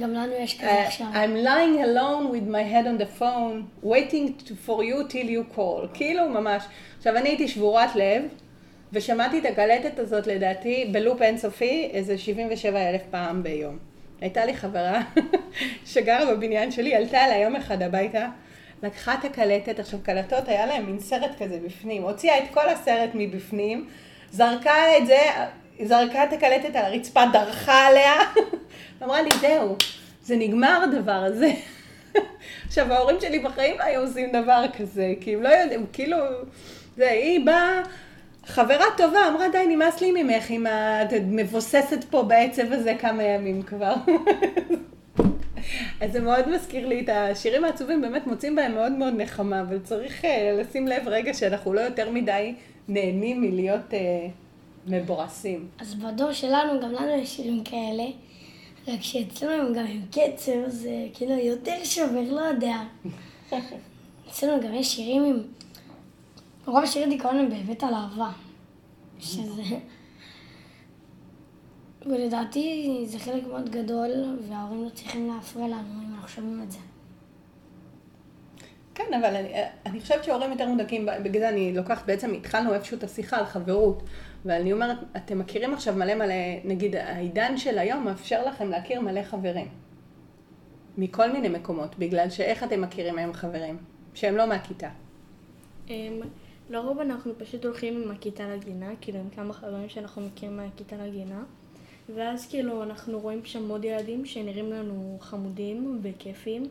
גם לנו יש כזה עכשיו. I'm lying alone with my head on the phone, waiting to, for you till you call. כאילו, ממש. עכשיו, אני הייתי שבורת לב, ושמעתי את הקלטת הזאת, לדעתי, בלופ אינסופי, איזה 77 אלף פעם ביום. הייתה לי חברה שגרה בבניין שלי, עלתה אליי יום אחד הביתה, לקחה את הקלטת, עכשיו קלטות היה להם מין סרט כזה בפנים, הוציאה את כל הסרט מבפנים, זרקה את זה, זרקה את הקלטת על הרצפה, דרכה עליה, אמרה לי, זהו, זה נגמר הדבר הזה. עכשיו, ההורים שלי בחיים לא היו עושים דבר כזה, כי הם לא יודעים, כאילו, זה, היא באה... חברה טובה אמרה, די, נמאס לי ממך, אם את מבוססת פה בעצב הזה כמה ימים כבר. אז זה מאוד מזכיר לי את השירים העצובים, באמת מוצאים בהם מאוד מאוד נחמה, אבל צריך uh, לשים לב רגע שאנחנו לא יותר מדי נהנים מלהיות uh, מבורסים. אז בדור שלנו, גם לנו יש שירים כאלה, רק שאצלנו הם גם עם קצר, זה כאילו יותר שובר, לא יודע. אצלנו גם יש שירים עם... רוב השירי דיכאון הם באמת על אהבה. שזה... ולדעתי זה חלק מאוד גדול, וההורים לא צריכים להפריע לנו אם אנחנו שומעים את זה. כן, אבל אני, אני חושבת שההורים יותר מודקים, בגלל זה אני לוקחת, בעצם התחלנו איפשהו את השיחה על חברות, ואני אומרת, אתם מכירים עכשיו מלא מלא, נגיד העידן של היום מאפשר לכם להכיר מלא חברים. מכל מיני מקומות, בגלל שאיך אתם מכירים היום חברים? שהם לא מהכיתה. לרוב אנחנו פשוט הולכים עם הכיתה לגינה, כאילו עם כמה חברים שאנחנו מכירים מהכיתה לגינה, ואז כאילו אנחנו רואים שם עוד ילדים שנראים לנו חמודים וכיפים,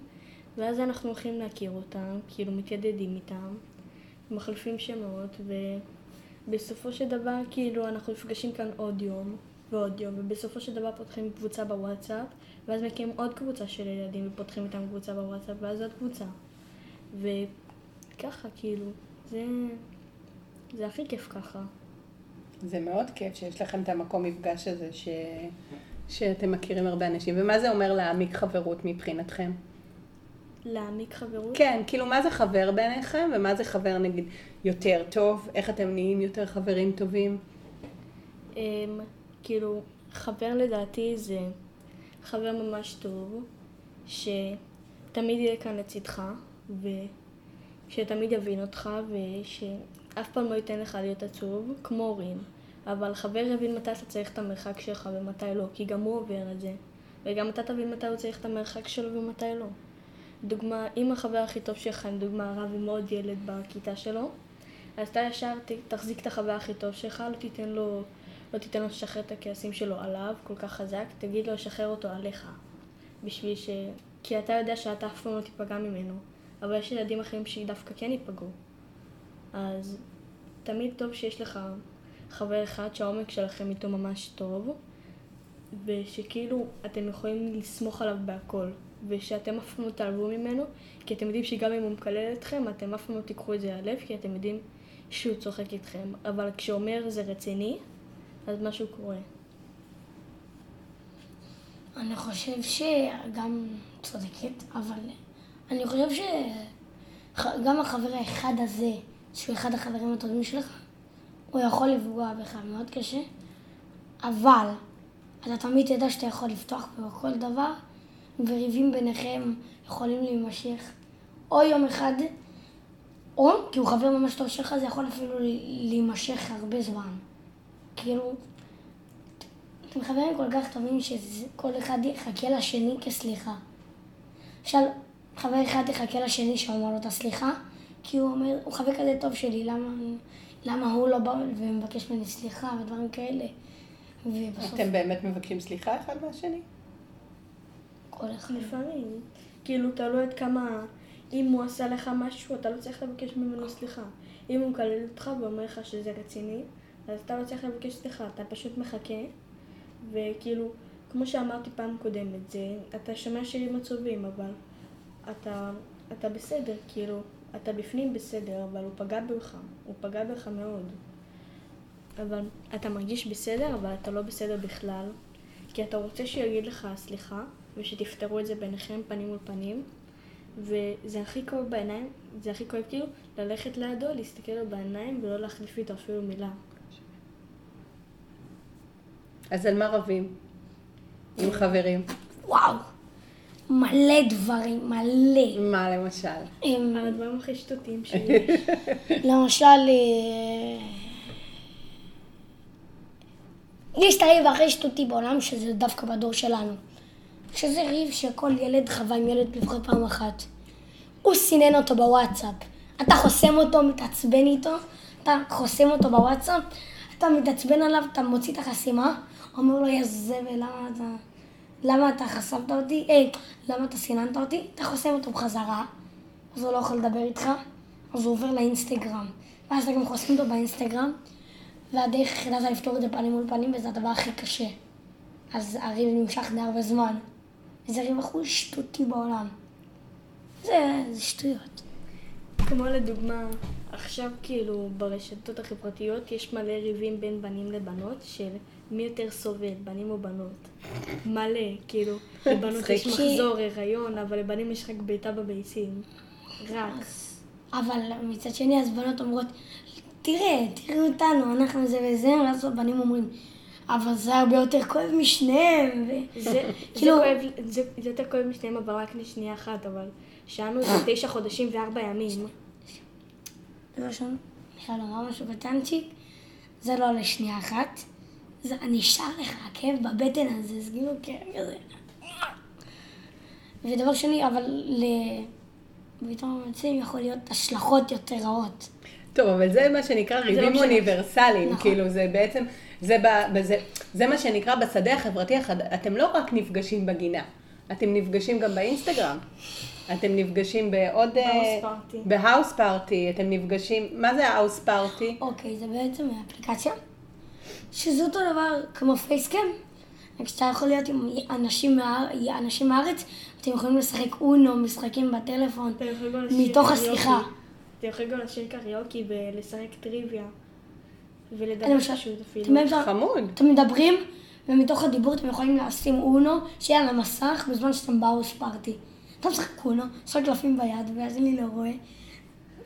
ואז אנחנו הולכים להכיר אותם, כאילו מתיידדים איתם, מחליפים שמות, ובסופו של דבר כאילו אנחנו נפגשים כאן עוד יום ועוד יום, ובסופו של דבר פותחים קבוצה בוואטסאפ, ואז מקימים עוד קבוצה של ילדים ופותחים איתם קבוצה בוואטסאפ, ואז עוד קבוצה. וככה כאילו. זה, זה הכי כיף ככה. זה מאוד כיף שיש לכם את המקום מפגש הזה, ש... שאתם מכירים הרבה אנשים. ומה זה אומר להעמיק חברות מבחינתכם? להעמיק חברות? כן, כאילו מה זה חבר בעיניכם, ומה זה חבר נגיד יותר טוב? איך אתם נהיים יותר חברים טובים? Um, כאילו, חבר לדעתי זה חבר ממש טוב, שתמיד יהיה כאן לצדך, ו... שתמיד יבין אותך, אף פעם לא ייתן לך להיות עצוב, כמו הורים. אבל חבר יבין מתי אתה צריך את המרחק שלך ומתי לא, כי גם הוא עובר את זה. וגם אתה תבין מתי הוא צריך את המרחק שלו ומתי לא. דוגמה, אם החבר הכי טוב שלך, לדוגמה, רב עם עוד ילד בכיתה שלו, אז אתה ישר תחזיק את החבר הכי טוב שלך, לא תיתן לו, לא תיתן לו לשחרר את הכעסים שלו עליו כל כך חזק, תגיד לו לשחרר אותו עליך. בשביל ש... כי אתה יודע שאתה אף פעם לא תיפגע ממנו, אבל יש ילדים אחרים שדווקא כן ייפגעו. אז תמיד טוב שיש לך חבר אחד שהעומק שלכם איתו ממש טוב, ושכאילו אתם יכולים לסמוך עליו בהכל, ושאתם אף פעם לא תעלבו ממנו, כי אתם יודעים שגם אם הוא מקלל אתכם, אתם אף פעם לא תיקחו את זה ללב, כי אתם יודעים שהוא צוחק איתכם. אבל כשאומר זה רציני, אז משהו קורה. אני חושב שגם צודקת, אבל אני חושב שגם החבר האחד הזה, שהוא אחד החברים הטובים שלך, הוא יכול לפגוע בך מאוד קשה, אבל אתה תמיד תדע שאתה יכול לפתוח בכל דבר, וריבים ביניכם יכולים להימשך או יום אחד, או כי הוא חבר ממש טוב שלך, זה יכול אפילו להימשך הרבה זמן. כאילו, אתם חברים כל כך טובים שכל אחד יחכה לשני כסליחה. למשל, חבר אחד יחכה לשני שאומר לו את הסליחה, כי הוא אומר, הוא חבר כזה טוב שלי, למה, למה הוא לא בא ומבקש ממני סליחה ודברים כאלה. ובסוף... אתם באמת מבקשים סליחה אחד מהשני? כל אחד. לפעמים. כאילו, תלוי עד כמה... אם הוא עשה לך משהו, אתה לא צריך לבקש ממנו סליחה. אם הוא מקלל אותך ואומר לך שזה רציני, אז אתה לא צריך לבקש סליחה, אתה פשוט מחכה, וכאילו, כמו שאמרתי פעם קודמת, זה, אתה שומע שירים עצובים, אבל אתה, אתה בסדר, כאילו, אתה בפנים בסדר, אבל הוא פגע בך, הוא פגע בך מאוד. אבל אתה מרגיש בסדר, אבל אתה לא בסדר בכלל, כי אתה רוצה שהוא יגיד לך סליחה, ושתפתרו את זה ביניכם פנים מול פנים, וזה הכי כואב בעיניים, זה הכי כואב כאילו ללכת לידו, להסתכל לו בעיניים ולא להחליף איתו אפילו מילה. אז על מה רבים? עם חברים. וואו, מלא דברים, מלא. מה למשל? על הדברים הכי שטותיים שיש. למשל, אה, יש את הריב הכי שטותי בעולם, שזה דווקא בדור שלנו. שזה ריב שכל ילד חווה עם ילד לפחות פעם אחת. הוא סינן אותו בוואטסאפ. אתה חוסם אותו, מתעצבן איתו, אתה חוסם אותו בוואטסאפ, אתה מתעצבן עליו, אתה מוציא את החסימה, אומר לו, יא זבל, למה אתה... למה אתה חסמת אותי? היי, למה אתה סיננת אותי? אתה חוסם אותו בחזרה, אז הוא לא יכול לדבר איתך, אז הוא עובר לאינסטגרם. ואז אתה גם חוסם אותו באינסטגרם, והדרך היחידה זה לפתור את זה פנים מול פנים, וזה הדבר הכי קשה. אז הריב נמשך די הרבה זמן. וזה ריב הכי שטותי בעולם. זה, זה שטויות. כמו לדוגמה, עכשיו כאילו ברשתות החברתיות יש מלא ריבים בין בנים לבנות של מי יותר סובל, בנים או בנות. מלא, כאילו, לבנות יש מחזור, הריון, אבל לבנים יש רק בעיטה בביצים. רק. אבל מצד שני, אז בנות אומרות, תראה, תראו אותנו, אנחנו זה וזה, ואז הבנים אומרים, אבל זה הרבה יותר כואב משניהם. זה, כאילו... זה, יותר כואב משניהם, אבל רק לשנייה אחת, אבל שלנו זה תשע חודשים וארבע ימים. ראשון, אני חייב לומר משהו קטנצ'יק, זה לא לשנייה אחת, זה נשאר לך הכאב בבטן הזה, זה כאילו כאב כזה. ודבר שני, אבל לפתאום המצבים יכול להיות השלכות יותר רעות. טוב, אבל זה מה שנקרא ריבים לא אוניברסליים, נכון. כאילו זה בעצם, זה, ב, זה, זה מה שנקרא בשדה החברתי, אתם לא רק נפגשים בגינה, אתם נפגשים גם באינסטגרם. אתם נפגשים בעוד... ב Houseparty. ב Houseparty, אתם נפגשים... מה זה Houseparty? אוקיי, זה בעצם אפליקציה, שזה אותו דבר כמו FaceTime. כשאתה יכול להיות עם אנשים, מה, אנשים מהארץ, אתם יכולים לשחק אונו, משחקים בטלפון, מתוך השיחה. אתם יכולים גם לשיר קריוקי ולשחק טריוויה. ולדבר פשוט אפילו. חמוד. אתם מדברים, ומתוך הדיבור אתם יכולים לשים אונו, שיהיה על המסך בזמן שאתם בהאוס פארטי. אתה משחק אונו, משחק קלפים ביד, ואז אני לא רואה.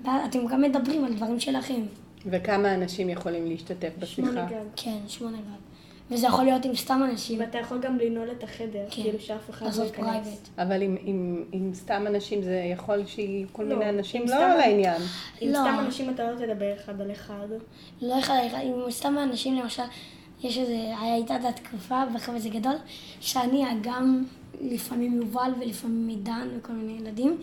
ואתם גם מדברים על דברים שלכם. וכמה אנשים יכולים להשתתף בשיחה? שמונה גג. כן, שמונה גג. וזה יכול להיות עם סתם אנשים. ואתה יכול גם לנעול את החדר, כן. כאילו שאף אחד לא ייכנס. אבל עם, עם, עם סתם אנשים זה יכול שיהיו כל לא, מיני אנשים לא סתם- לעניין. עם לא. סתם אנשים אתה לא תדבר אחד על אחד. לא אחד על אחד, עם סתם אנשים למשל, יש איזה, הייתה את התקופה בחבר'ה זה גדול, שאני גם לפעמים יובל ולפעמים עידן וכל מיני ילדים,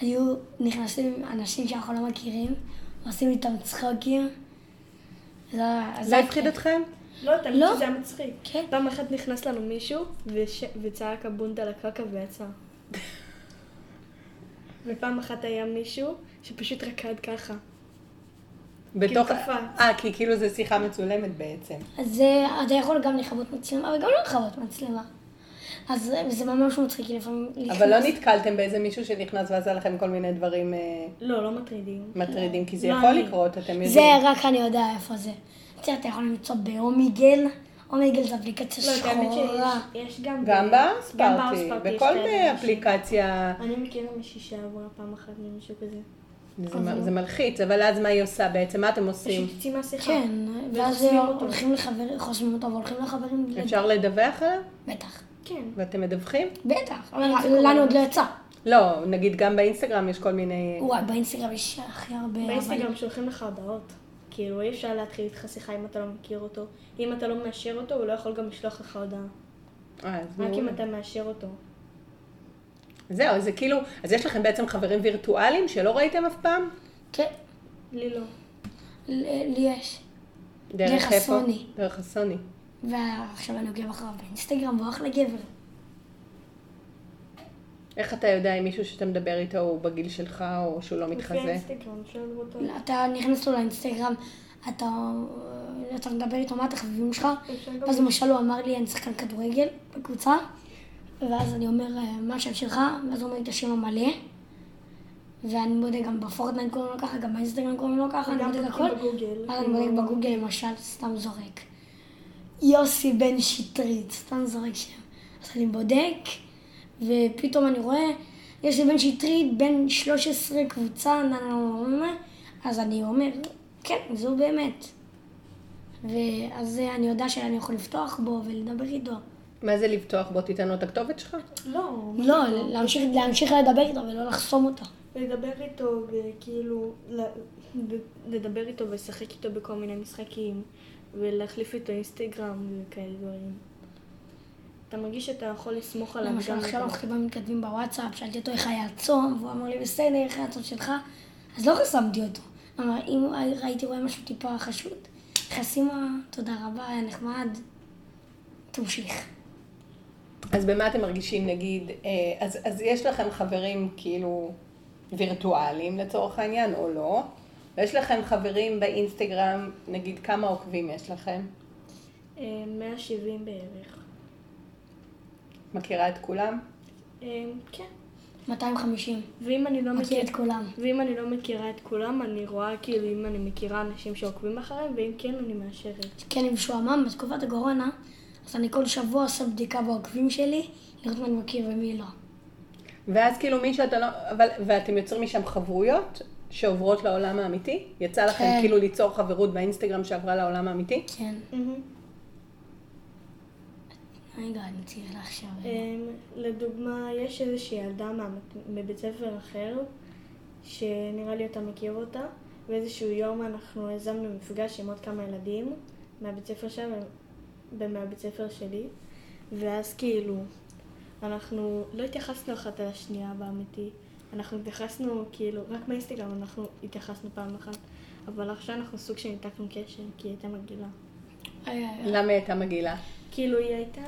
היו נכנסים אנשים שאנחנו לא מכירים, עושים איתם צחוקים. זה אז זה הפחיד אתכם? לא, תמיד לא. שזה היה מצחיק. כן. פעם אחת נכנס לנו מישהו וש... וצעק הבונד על הקרקע ויצא. ופעם אחת היה מישהו שפשוט רקד ככה. בתוך... קפץ. אה, כי כאילו זה שיחה מצולמת בעצם. אז אתה יכול גם לכבות מצלמה וגם לא לכבות מצלמה. אז זה- זה ממש מצחיק, כי לפעמים... אבל לא נתקלתם באיזה מישהו שנכנס ועשה לכם כל מיני דברים אה, לא, לא מטרידים. מטרידים, כי זה לא, יכול לקרות, אתם יודעים. זה רק אני יודע איפה זה. אתה יודע, אתה יכול למצוא באומיגל, אומיגל זה אפליקציה לא, את האמת שחורה. שיש יש גם... גם ב- בארס גם פארטי, בארס פארטי יש בכל. אפליקציה. אני מכירה מישהי שעברה פעם אחת ממישהו כזה. זה מ- זה מלחיץ, אבל אז מה היא עושה בעצם? מה אתם עושים? פשוט יוצאים מהשיחה. כן, ואז. הולכים לחברים, חוסמים אותו והולכים לחברים. אפשר לדווח עליו? בטח. כן. ואתם מדווחים? בטח, אבל קורה. לנו עוד לא יצא. לא, נגיד גם באינסטגרם יש כל מיני... וואי, באינסטגרם יש הכי הרבה... באינסטגרם שולחים לך הודעות. כאילו, אי אפשר להתחיל איתך שיחה אם אתה לא מכיר אותו. אם אתה לא מאשר אותו, הוא לא יכול גם לשלוח לך הודעה. אה, אז רק אם. אתה מאשר אותו. זהו, זה כאילו... אז יש לכם בעצם חברים וירטואליים שלא ראיתם אף פעם? כן, לי לא. ל- לי יש. דרך דרך איפה? הסוני. דרך הסוני. ועכשיו אני עוקב אחריו באינסטגרם, הוא אחלה גבר. איך אתה יודע אם מישהו שאתה מדבר איתו הוא בגיל שלך או שהוא לא מתחזה? אתה נכנס לו לאינסטגרם, אתה, אתה מדבר איתו מה התחביבים שלך, ואז למשל הוא אמר לי אני שחקן כדורגל בקבוצה, ואז אני אומר "אה, מה השם שלך, ואז הוא אומר לי את השם המלא, ואני בודק גם בפורטנייט קוראים לו ככה, גם באינסטגרם קוראים לו ככה, אני בודק הכל, בגוגל. ואז אני בודק בגוגל למשל, סתם זורק, יוסי בן שטרית, סתם זורק שם, אז אני בודק, ופתאום אני רואה, יש לי בן שטרית, בן 13 קבוצה, נה נה נה נה נה, אז אני אומר, כן, זו באמת. ואז אני יודע שאני יכול לפתוח בו ולדבר איתו. מה זה לפתוח? בוא תיתן לו את הכתובת שלך? לא, לא? להמשיך, להמשיך לדבר איתו ולא לחסום אותו. לדבר איתו וכאילו, ל- לדבר איתו ולשחק איתו בכל מיני משחקים, ולהחליף איתו אינסטגרם וכאלה דברים. אתה מרגיש שאתה יכול לסמוך עליו למשל גם עכשיו איתו. אנחנו טיפה מתכתבים בוואטסאפ, שאלתי אותו איך היה הצום, והוא אמר לי בסדר, איך היה הצום שלך? אז לא חסמתי אותו. אמר, אם הייתי רואה משהו טיפה חשוד, חסימה, תודה רבה, היה נחמד, תמשיך. אז במה אתם מרגישים, נגיד, אה, אז, אז יש לכם חברים כאילו וירטואליים לצורך העניין, או לא? ויש לכם חברים באינסטגרם, נגיד כמה עוקבים יש לכם? אה, 170 בערך. מכירה את כולם? אה, כן. 250. ואם אני לא מכיר מכיר... את כולם. ואם אני לא מכירה את כולם, אני רואה כאילו אם אני מכירה אנשים שעוקבים אחריהם, ואם כן, אני מאשרת. כן, עם משועמם, בתקופת הקורונה, אז אני כל שבוע עושה בדיקה בעוקבים שלי, לראות מה אני מכיר ומי לא. ואז כאילו מי שאתה לא, אבל, ואתם יוצרים משם חברויות שעוברות לעולם האמיתי? יצא לכם כן. כאילו ליצור חברות באינסטגרם שעברה לעולם האמיתי? כן. רגע, אני צריך לעכשיו. אמ, לדוגמה, יש איזושהי ילדה מבית ספר אחר, שנראה לי אתה מכיר אותה, ואיזשהו יום אנחנו יזמנו מפגש עם עוד כמה ילדים מהבית ספר שלהם ומהבית ספר שלי, ואז כאילו, אנחנו לא התייחסנו אחת על השנייה באמיתי, אנחנו התייחסנו כאילו, רק באינסטגרם אנחנו התייחסנו פעם אחת, אבל עכשיו אנחנו סוג של ניתקנו קשר, כי היא הייתה מגעילה. למה היא הייתה מגעילה? כאילו היא הייתה...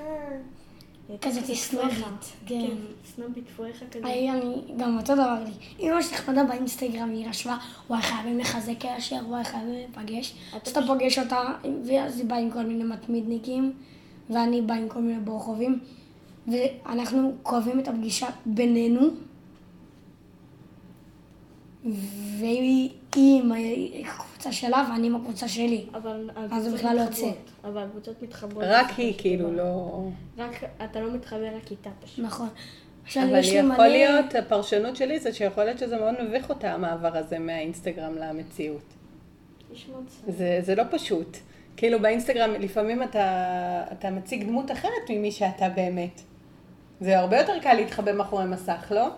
כזה פרחה. כן. כן, סנובית פרחה כזה. היי, אני, גם אותו דבר לי. היא ממש נחמדה באינסטגרם, היא רשמה, וואי, חייבים לחזק קשר, וואי, חייבים להיפגש. אז אתה פוגש אותה, ואז היא באה עם כל מיני מתמידניקים, ואני באה עם כל מיני בורחובים, ואנחנו קובעים את הפגישה בינינו, והיא היא עם הקבוצה שלה ואני עם הקבוצה שלי. אבל אז זה בכלל לא. יוצא. אבל הקבוצות מתחברות. רק היא כאילו. לא... רק, אתה לא מתחבר רק איתה פשוט. נכון. עכשיו אבל יש לי יכול מלא... להיות, הפרשנות שלי זה שיכול להיות שזה מאוד מביך אותה, המעבר הזה מהאינסטגרם למציאות. זה, זה לא פשוט. כאילו באינסטגרם לפעמים אתה, אתה מציג דמות אחרת ממי שאתה באמת. זה הרבה יותר קל להתחבא מאחורי מסך, לא?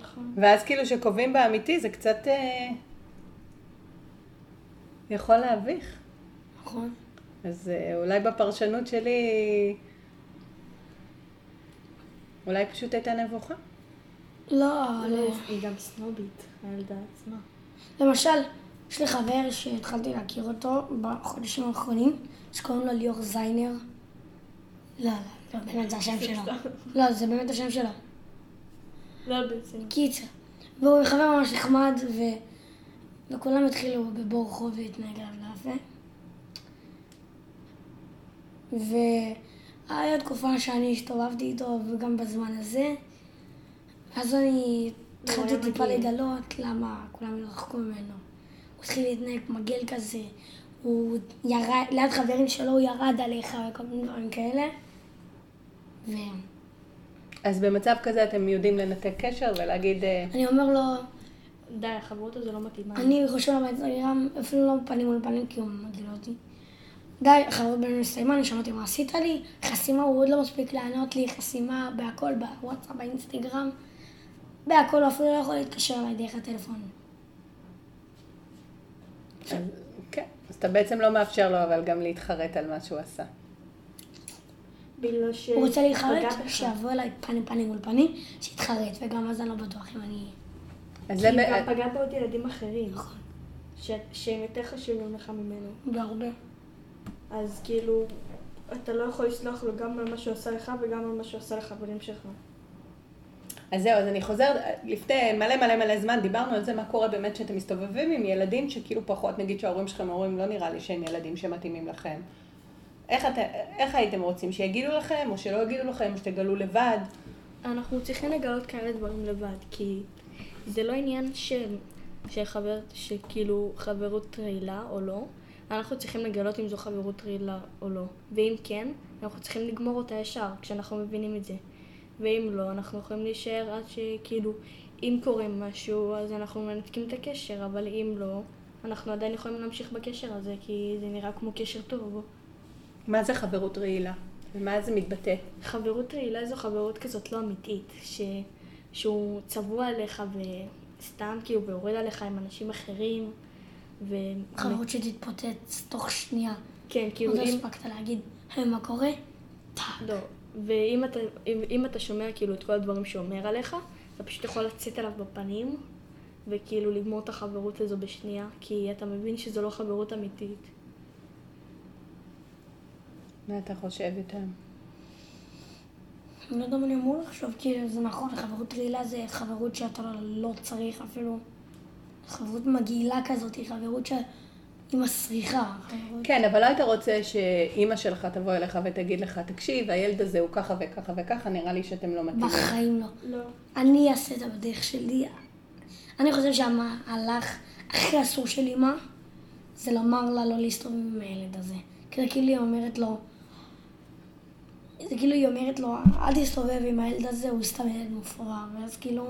נכון. ואז כאילו שקובעים באמיתי זה קצת אה, יכול להביך. נכון. אז אה, אולי בפרשנות שלי, אולי פשוט הייתה נבוכה. לא, לא. היא גם סנובית, הילדה עצמה. למשל, יש לי חבר שהתחלתי להכיר אותו בחודשים האחרונים, שקוראים לו ליאור זיינר. לא, לא, לא, באמת זה השם שלו. לא, זה באמת השם שלו. לא בעצם. קיצר. והוא חבר ממש נחמד, ו... וכולם התחילו בבור חוב להתנהג עליו לאפה. והיה תקופה שאני הסתובבתי איתו, וגם בזמן הזה. אז אני התחלתי טיפה. לגלות למה כולם ירחקו ממנו. הוא התחיל להתנהג מגעיל כזה, הוא ירד, ליד חברים שלו הוא ירד עליך וכל מיני דברים כאלה. ואני אז במצב כזה אתם יודעים לנתק קשר ולהגיד, אה, אומר לו, די, החברות הזו לא מתאימה. אני חושב לו באינסטגרם, אפילו לא פנים מול פנים כי הוא מגעיל אותי. די, החברות בינינו הסתיימה, אני שמעתי מה עשית לי, חסימה, הוא עוד לא מספיק לענות לי, חסימה בהכל, בוואטסאפ, באינסטגרם, בהכל, הוא אפילו לא יכול להתקשר אליי דרך הטלפון. אז, כן, אז אתה בעצם לא מאפשר לו אבל גם להתחרט על מה שהוא עשה. בגלל ש... הוא רוצה להתחרט. שיבוא אליי פנים פנים מול פנים, שיתחרט, וגם אז אני לא בטוח אם אני... אז כי זה, ב- גם פגע בעוד ילדים אחרים, נכון, ש- שהם יותר חשובים לך ממנו. בהרבה. אז כאילו, אתה לא יכול לסלוח לו גם על מה שהוא עשה לך וגם על מה שהוא עשה לחברים שלך. אז זהו, אז אני חוזרת, לפני מלא מלא מלא זמן דיברנו על זה, מה קורה באמת שאתם מסתובבים עם ילדים שכאילו פחות, נגיד שההורים שלכם אומרים, לא נראה לי שהם ילדים שמתאימים לכם. איך, את, איך הייתם רוצים, שיגידו לכם, או שלא יגידו לכם, או שתגלו לבד? אנחנו צריכים לגלות כאלה דברים לבד, כי זה לא עניין של, של חבר, שכאילו חברות רעילה או לא, אנחנו צריכים לגלות אם זו חברות רעילה או לא. ואם כן, אנחנו צריכים לגמור אותה ישר, כשאנחנו מבינים את זה. ואם לא, אנחנו יכולים להישאר עד שכאילו, אם קורה משהו, אז אנחנו מנתקים את הקשר, אבל אם לא, אנחנו עדיין יכולים להמשיך בקשר הזה, כי זה נראה כמו קשר טוב. מה זה חברות רעילה? ומה זה מתבטא? חברות רעילה זו חברות כזאת לא אמיתית, ש... שהוא צבוע עליך וסתם כאילו ויורד עליך עם אנשים אחרים, ו... חברות שתתפוצץ תוך שנייה. כן, כאילו עוד לא אם... הספקת להגיד, "היי, מה קורה? טאק. לא, ואם אתה, אם, אם אתה שומע כאילו את כל הדברים שהוא אומר עליך, אתה פשוט יכול לצאת עליו בפנים, וכאילו לגמור את החברות הזו בשנייה, כי אתה מבין שזו לא חברות אמיתית. מה אתה חושב יותר? אני לא יודע מה אני אמור לחשוב, כאילו זה נכון, חברות רעילה זה חברות שאתה לא- צריך אפילו, חברות מגעילה כזאת, היא חברות שהיא מסריחה. חברות- כן, אבל לא היית רוצה שאימא שלך תבוא אליך ותגיד לך, תקשיב, הילד הזה הוא ככה וככה וככה, נראה לי שאתם לא מתאימים. בחיים לא. לא. אני אעשה את זה בדרך שלי. אני חושב שהמהלך הכי אסור של אמא זה לומר לה לא להסתובב עם הילד הזה. כי כאילו היא אומרת לו, זה כאילו היא אומרת לו, אל תסתובב עם הילד הזה, הוא סתם ילד מופרע. ואז כאילו,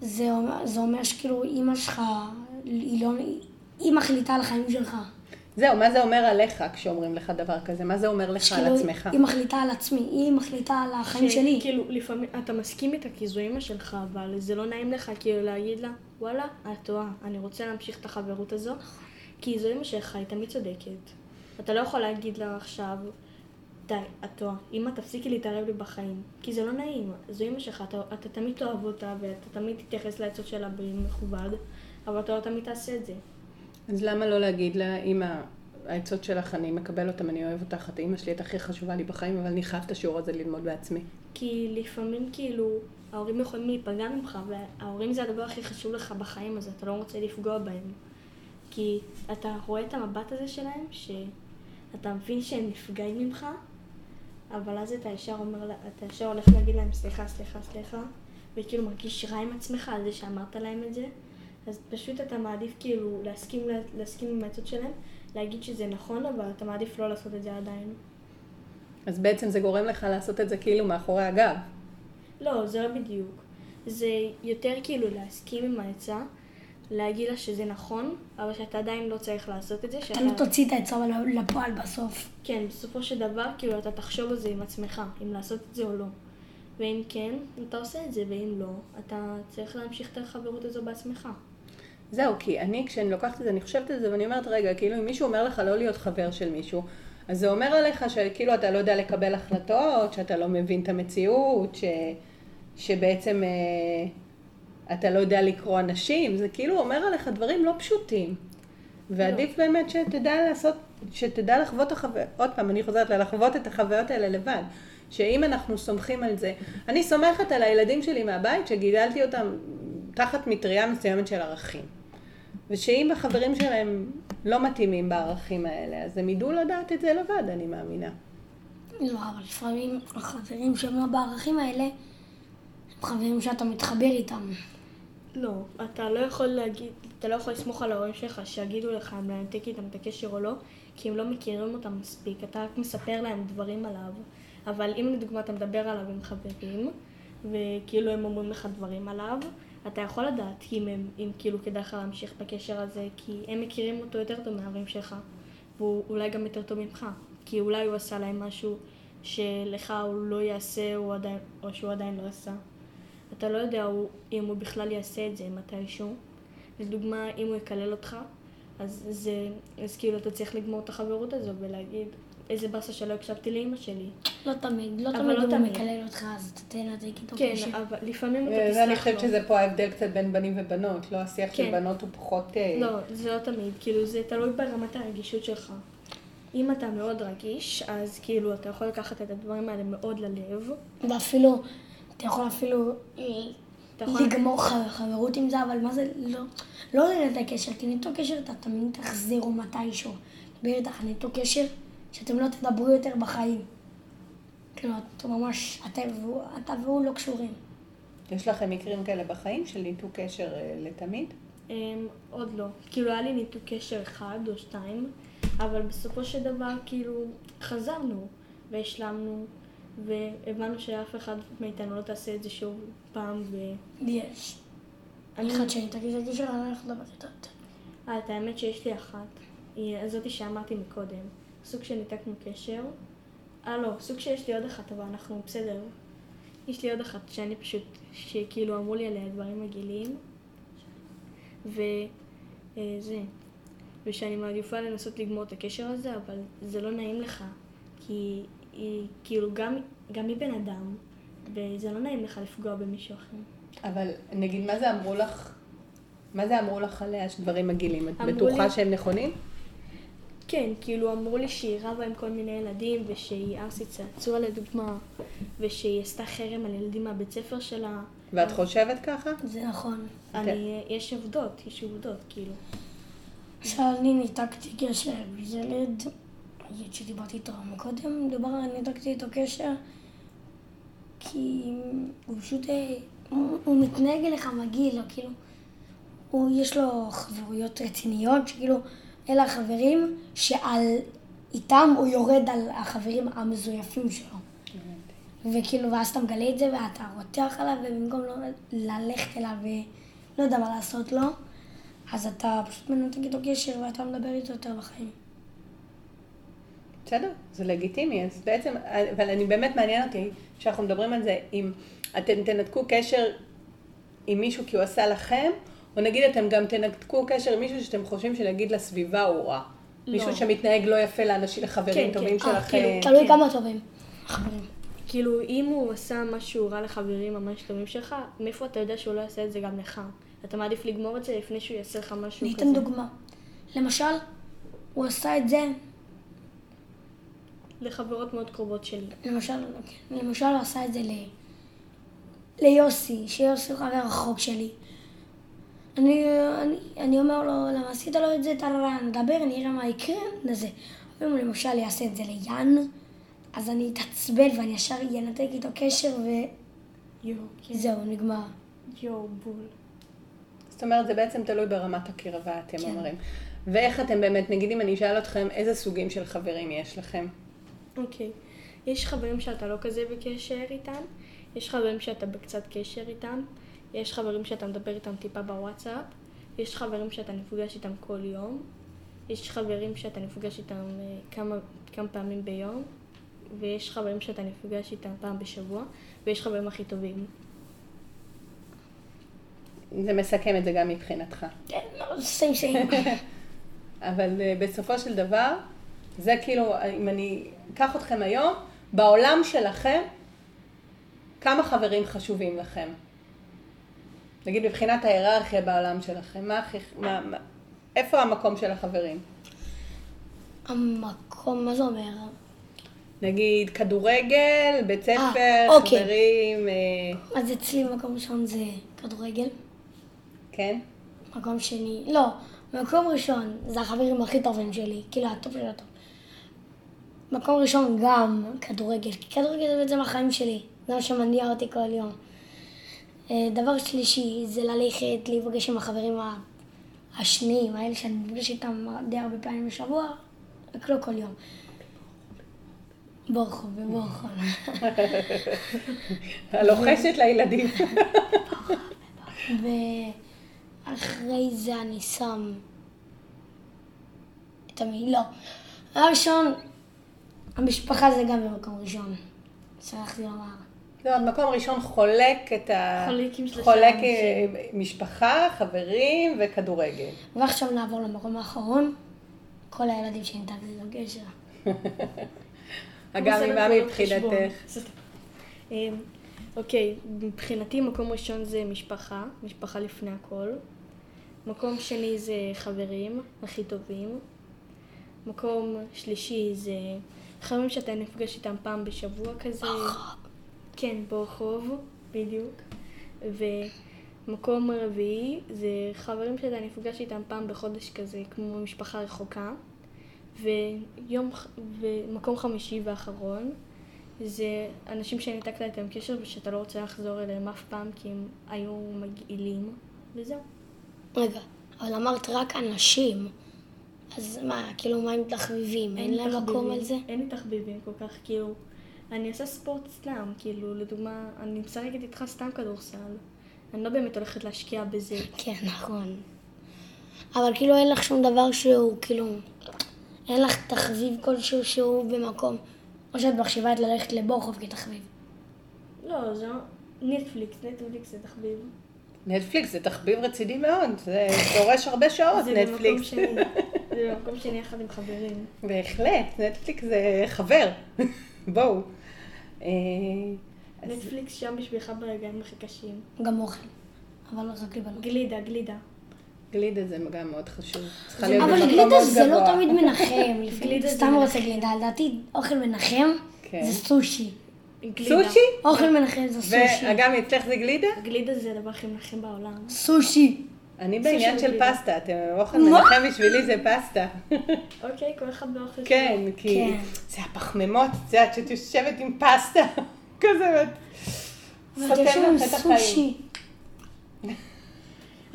זה אומר, זה אומר שכאילו אימא שלך, היא לא, היא מחליטה על החיים שלך. זהו, מה זה אומר עליך כשאומרים לך דבר כזה? מה זה אומר לך על עצמך? היא מחליטה על עצמי, היא מחליטה על החיים ש- שלי. כאילו, לפעמים, אתה מסכים איתה כי זו אימא שלך, אבל זה לא נעים לך כאילו להגיד לה, וואלה, את טועה, אני רוצה להמשיך את החברות הזו, כי זו אימא שלך, היא תמיד צודקת. אתה לא יכול להגיד לה עכשיו, די, את טועה, אמא תפסיקי להתערב לי בחיים, כי זה לא נעים, זו אימא שלך, אתה, אתה תמיד תאהב אותה ואתה תמיד תתייחס לעצות שלה במכובד, אבל אתה לא תמיד תעשה את זה. אז למה לא להגיד לה, אמא, העצות שלך, אני מקבל אותן, אני אוהב אותך, את אימא שלי, את הכי חשובה לי בחיים, אבל אני חייב את השיעור הזה ללמוד בעצמי. כי לפעמים כאילו ההורים יכולים להיפגע ממך, וההורים זה הדבר הכי חשוב לך בחיים, אז אתה לא רוצה לפגוע בהם. כי אתה רואה את המבט הזה שלהם, שאתה מבין שהם נפגעים ממך, אבל אז אתה ישר אומר, אתה ישר הולך להגיד להם סליחה, סליחה, סליחה, וכאילו מרגיש רע עם עצמך על זה שאמרת להם את זה, אז פשוט אתה מעדיף כאילו להסכים, לה- להסכים עם העצות שלהם, להגיד שזה נכון, אבל אתה מעדיף לא לעשות את זה עדיין. אז בעצם זה גורם לך לעשות את זה כאילו מאחורי הגב. לא, זה לא בדיוק. זה יותר כאילו להסכים עם העצה, להגיד לה שזה נכון, אבל שאתה עדיין לא צריך לעשות את זה. אתה לא תוציא את העצה לפועל בסוף. כן, בסופו של דבר, כאילו, אתה תחשוב על זה עם עצמך, אם לעשות את זה או לא. ואם כן, אתה עושה את זה, ואם לא, אתה צריך להמשיך את החברות הזו בעצמך. זהו, כי אני, כשאני לוקחת את זה, אני חושבת על זה ואני אומרת, רגע, כאילו, אם מישהו אומר לך לא להיות חבר של מישהו, אז זה אומר עליך שכאילו אתה לא יודע לקבל החלטות, שאתה לא מבין את המציאות, ש, שבעצם אה, אתה לא יודע לקרוא אנשים, זה כאילו אומר עליך דברים לא פשוטים. ועדיף לא. באמת שתדע לעשות, שתדע לחוות החוויות, עוד פעם, אני חוזרת ללחוות את החוויות האלה לבד. שאם אנחנו סומכים על זה, אני סומכת על הילדים שלי מהבית שגידלתי אותם תחת מטריה מסוימת של ערכים. ושאם החברים שלהם לא מתאימים בערכים האלה, אז הם ידעו לדעת את זה לבד, אני מאמינה. לא, אבל לפעמים החברים שהם לא בערכים האלה, הם חברים שאתה מתחבר איתם. לא, אתה לא יכול להגיד, אתה לא יכול לסמוך על ההורים שלך שיגידו לך אם לנתק איתם את הקשר או לא, כי הם לא מכירים אותם מספיק, אתה רק מספר להם דברים עליו. אבל אם לדוגמה אתה מדבר עליו עם חברים, וכאילו הם אומרים לך דברים עליו, אתה יכול לדעת אם, הם, אם כאילו כדאי לך להמשיך בקשר הזה, כי הם מכירים אותו יותר טוב מההורים שלך, והוא אולי גם יותר טוב ממך, כי אולי הוא עשה להם משהו שלך הוא לא יעשה או, עדיין, או שהוא עדיין לא עשה. אתה לא יודע אם הוא בכלל יעשה את זה מתישהו. לדוגמה, אם הוא יקלל אותך, אז, זה, אז כאילו אתה צריך לגמור את החברות הזו ולהגיד, איזה באסה שלא הקשבתי לאימא שלי. לא תמיד, לא תמיד לא הוא מקלל אותך, אז אתה תנתק איתו כן, קשר. כן, אבל לפעמים אתה תסלח לו. ואני חושבת שזה פה ההבדל קצת בין בנים ובנות, לא השיח של כן. בנות הוא פחות... אה, לא, זה לא תמיד, כאילו זה תלוי ברמת הרגישות שלך. אם אתה מאוד רגיש, אז כאילו אתה יכול לקחת את הדברים האלה מאוד ללב. ואפילו, אתה יכול אפילו לגמור חברות עם זה, אבל מה זה לא, לא לנתק קשר, כי ניתוק קשר אתה תמיד תחזירו מתישהו. דבר איתך ניתוק קשר. שאתם לא תדברו יותר בחיים. כאילו, אתה ממש, אתה והוא, אתה והוא לא קשורים. יש לכם מקרים כאלה בחיים של ניתוק קשר אה, לתמיד? Um, עוד לא. כאילו, היה לי ניתוק קשר אחד או שתיים, אבל בסופו של דבר, כאילו, חזרנו והשלמנו, והבנו שאף אחד מאיתנו לא תעשה את זה שוב פעם, ו... יש. אני... תגיד את קשר, אני הולכת לדבר איתה. אה, את האמת שיש לי אחת. היא זאתי שאמרתי מקודם. סוג שניתקנו קשר. אה לא, סוג שיש לי עוד אחת, אבל אנחנו בסדר. יש לי עוד אחת שאני פשוט, שכאילו אמרו לי עליה דברים מגעילים. וזה. אה, ושאני מעדיפה לנסות לגמור את הקשר הזה, אבל זה לא נעים לך. כי היא, כאילו, גם, גם היא בן אדם, וזה לא נעים לך לפגוע במישהו אחר. אבל נגיד, מה זה אמרו לך, מה זה אמרו לך עליה שדברים מגעילים? את בטוחה לי... שהם נכונים? כן, כאילו אמרו לי שהיא רבה עם כל מיני ילדים ושהיא ארסית צעצוע לדוגמה ושהיא עשתה חרם על ילדים מהבית ספר שלה. ואת חושבת ככה? זה נכון. אני, יש עובדות, יש עובדות, כאילו. עכשיו אני ניתקתי קשר עם ילד שדיברתי איתו קודם, דובר על ניתקתי איתו קשר כי הוא פשוט, אה, הוא, הוא מתנהג אליך מגעיל, כאילו, הוא, יש לו חברויות רציניות, שכאילו, אלה החברים שעל איתם הוא יורד על החברים המזויפים שלו. וכאילו, ואז אתה מגלה את זה ואתה רותח עליו, ובמקום לא ללכת אליו ולא יודע מה לעשות לו, אז אתה פשוט מנתק איתו קשר ואתה מדבר איתו יותר בחיים. בסדר, זה לגיטימי, אז בעצם, אבל אני באמת מעניין אותי, כשאנחנו מדברים על זה, אם אתם תנתקו קשר עם מישהו כי הוא עשה לכם, או נגיד אתם גם תנתקו קשר עם מישהו שאתם חושבים שנגיד לסביבה הוא רע. לא. מישהו שמתנהג לא יפה לאנשים, לחברים כן, טובים כן. שלכם. כאילו, תלוי כן. כמה טובים. כאילו, אם הוא עשה משהו רע לחברים ממש טובים שלך, מאיפה אתה יודע שהוא לא יעשה את זה גם לך? אתה מעדיף לגמור את זה לפני שהוא יעשה לך משהו כזה. ניתן דוגמה. למשל, הוא עשה את זה... לחברות מאוד קרובות שלי. למשל, למשל הוא עשה את זה ל... ליוסי, שיוסי הוא חבר רחוק שלי. אני, אני, אני אומר לו, למה עשית לו את זה, טררה, נדבר, נראה מה יקרה, לזה. אם הוא למשל יעשה את זה ליאן, אז אני אתעצבן ואני ישר ינתק איתו קשר ו... יואו, כן. זהו, נגמר. יואו, בול. זאת אומרת, זה בעצם תלוי ברמת הקרבה, אתם כן. אומרים. ואיך אתם באמת, נגיד אם אני אשאל אתכם, איזה סוגים של חברים יש לכם? אוקיי. יש חברים שאתה לא כזה בקשר איתם, יש חברים שאתה בקצת קשר איתם, יש חברים שאתה מדבר איתם טיפה בוואטסאפ, יש חברים שאתה נפגש איתם כל יום, יש חברים שאתה נפגש איתם אה, כמה, כמה פעמים ביום, ויש חברים שאתה נפגש איתם פעם בשבוע, ויש חברים הכי טובים. זה מסכם את זה גם מבחינתך. כן, לא, סיים סיים. אבל אה, בסופו של דבר, זה כאילו, אם אני אקח אתכם היום, בעולם שלכם, כמה חברים חשובים לכם? נגיד מבחינת ההיררכיה בעולם שלכם, מה הכי, מה, מה, איפה המקום של החברים? המקום, מה זה אומר? נגיד כדורגל, בית ספר, אה, אוקיי. חברים, אה, אז אצלי מקום ראשון זה כדורגל. כן? מקום שני, לא, מקום ראשון זה החברים הכי טובים שלי, כאילו הטוב של הטוב. מקום ראשון גם כדורגל, כי כדורגל זה בעצם החיים שלי, זה מה שמניע אותי כל יום. אה, דבר שלישי זה ללכת להיפגש עם החברים השניים, האלה שאני נפגש איתם די הרבה פעמים בשבוע, רק לא כל יום. ברחוב, ברחוב. הלוחשת לילדים. ואחרי זה אני שם את המי... לא. דבר ראשון, המשפחה זה גם במקום ראשון. שכחתי לומר. לא, מקום ראשון חולק את ה... חולק עם שלושה חולק אנשים. אה, משפחה, חברים וכדורגל. ועכשיו נעבור למקום האחרון. כל הילדים שניתקתי איתם קשר. אגב, בסדר, מה מבחינתך? אמ, אוקיי, מבחינתי מקום ראשון זה משפחה, משפחה לפני הכל. מקום שני זה חברים הכי טובים. מקום שלישי זה חברים שאתה נפגש איתם פעם בשבוע כזה. כן, ברחוב, בדיוק. ומקום רביעי זה חברים שאתה נפגש איתם פעם בחודש כזה, כמו משפחה רחוקה. ויום, ומקום חמישי ואחרון זה אנשים שניתקת איתם קשר ושאתה לא רוצה לחזור אליהם אף פעם כי הם היו מגעילים, וזהו. רגע, אבל אמרת רק אנשים. אז מה, כאילו, מה עם תחביבים? אין לי להם מקום. על זה? אין לי תחביבים כל כך, כאילו, אני עושה ספורט סתם, כאילו, לדוגמה, אני משחקת איתך סתם כדורסל. אני לא באמת הולכת להשקיע בזה. כן, נכון. אבל כאילו אין לך שום דבר שהוא, כאילו, אין לך תחביב כלשהו שהוא במקום, או שאת מחשיבה את ללכת לבורחוב כתחביב. לא, זה לא... נטפליקס, נטפליקס זה תחביב. נטפליקס זה תחביב רציני מאוד, זה דורש הרבה שעות, זה במקום נטפליקס. שני. זה במקום שני יחד עם חברים. בהחלט, נטפליקס זה חבר. בואו. אה, נטפליקס שם בשבילך ברגעים הכי קשים. גם אוכל. אבל לא רק לבנות. גלידה, גלידה. גלידה זה גם מאוד חשוב. אבל גלידה זה לא. תמיד מנחם. סתם. רוצה גלידה. לדעתי אוכל מנחם כן. זה סושי. גלידה. סושי? אוכל מנחם זה סושי. ואגב, אצלך זה גלידה? גלידה זה הדבר הכי מנחם בעולם. סושי. אני בעניין של גלידה. פסטה, אתם אוכל מנחם בשבילי זה פסטה. אוקיי, כל אחד באוכל שלו. כן, כי כן. זה הפחמימות, את יודעת, שאת יושבת עם פסטה, כזה, ואת יש לנו לך את החיים. סושי.